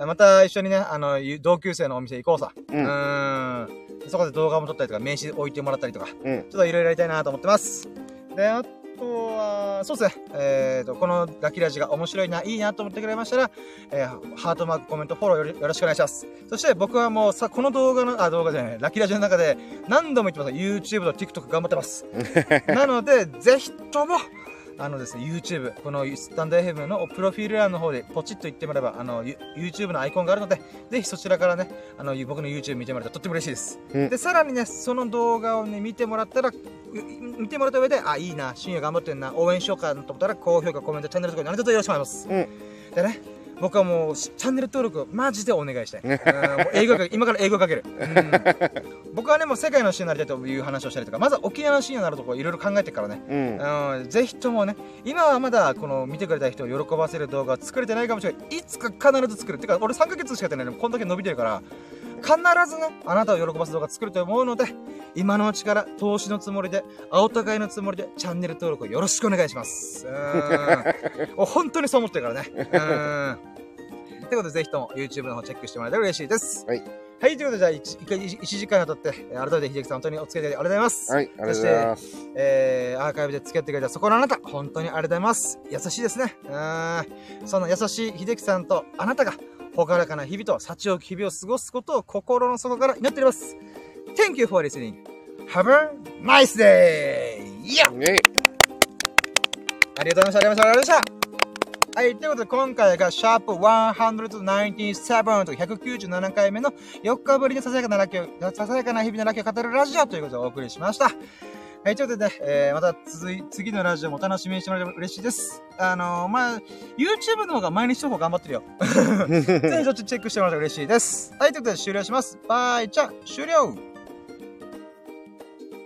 あ、また一緒にね、あの、同級生のお店行こうさ。う。うんーん。そこで動画も撮ったりとか、名刺置いてもらったりとか、うん。ちょっといろいろやりたいなと思ってます。で、あとは、そうですね。えっ、と、このラッキーラジが面白いな、いいなと思ってくれましたら、えーハートマーク、コメント、フォローよろよろしくお願いします。そして僕はもうさ、この動画の、あ、動画じゃない、ラッキーラジの中で何度も言ってます。YouTube と TikTok 頑張ってます。[LAUGHS] なので、ぜひとも、あのですね、YouTube、このスタンド FM のプロフィール欄の方でポチッと言ってもらえば、あの、ユ YouTube のアイコンがあるので、ぜひそちらからね、あの、僕の YouTube 見てもらったらとっても嬉しいです。うんで、さらにね、その動画をね、見てもらったら、う見てもらった上で、あ、いいな、深夜頑張ってんな、応援しようかなと思ったら、高評価、コメント、チャンネル登録、何卒よろしくお願いします。うんでね、僕はもう、チャンネル登録、マジでお願いしたい。英語 [LAUGHS] 今から英語かける。うん僕はね、もう世界の深夜になりたいという話をしたりとか、まずは沖縄の深夜になるところいろいろ考えてからね、うん。うん、ぜひともね、今はまだこの見てくれた人を喜ばせる動画は作れてないかもしれない。いつか必ず作る。てか、俺3ヶ月しかやってないのにこんだけ伸びてるから、必ずね、あなたを喜ばせる動画作ると思うので、今のうちから投資のつもりで、青互いのつもりで、チャンネル登録をよろしくお願いします。うーん。[LAUGHS] 本当にそう思ってるからね。うん。ということで、ぜひとも YouTube の方チェックしてもらえたら嬉しいです。はい。はい、ということで、じゃあ1、一回1時間にわたって、えー改めて秀樹さん、本当にお付き合いありがとうございます。はい、ありがとうございます。えー、アーカイブで付き合ってくれたそこのあなた、本当にありがとうございます。優しいですね。うーん。その優しい秀樹さんとあなたが、ほがらかな日々と幸多き日々を過ごすことを心の底から祈っております。Thank you for listening. Have a nice day! いやねありがとうございました。ありがとうございました。ありがとうございました。はい。ということで、今回がシャープ197と197回目の4日ぶりのささやかなラッキーを、ささやかな日々のラッキーを語るラジオということでお送りしました。はい。ということでね、えー、また続い、次のラジオもお楽しみにしてもらえれば嬉しいです。あのー、まあ、YouTube の方が毎日投稿頑張ってるよ。[LAUGHS] ぜひそっちチェックしてもらえたら嬉しいです。はい。ということで終了します。バイチャ終了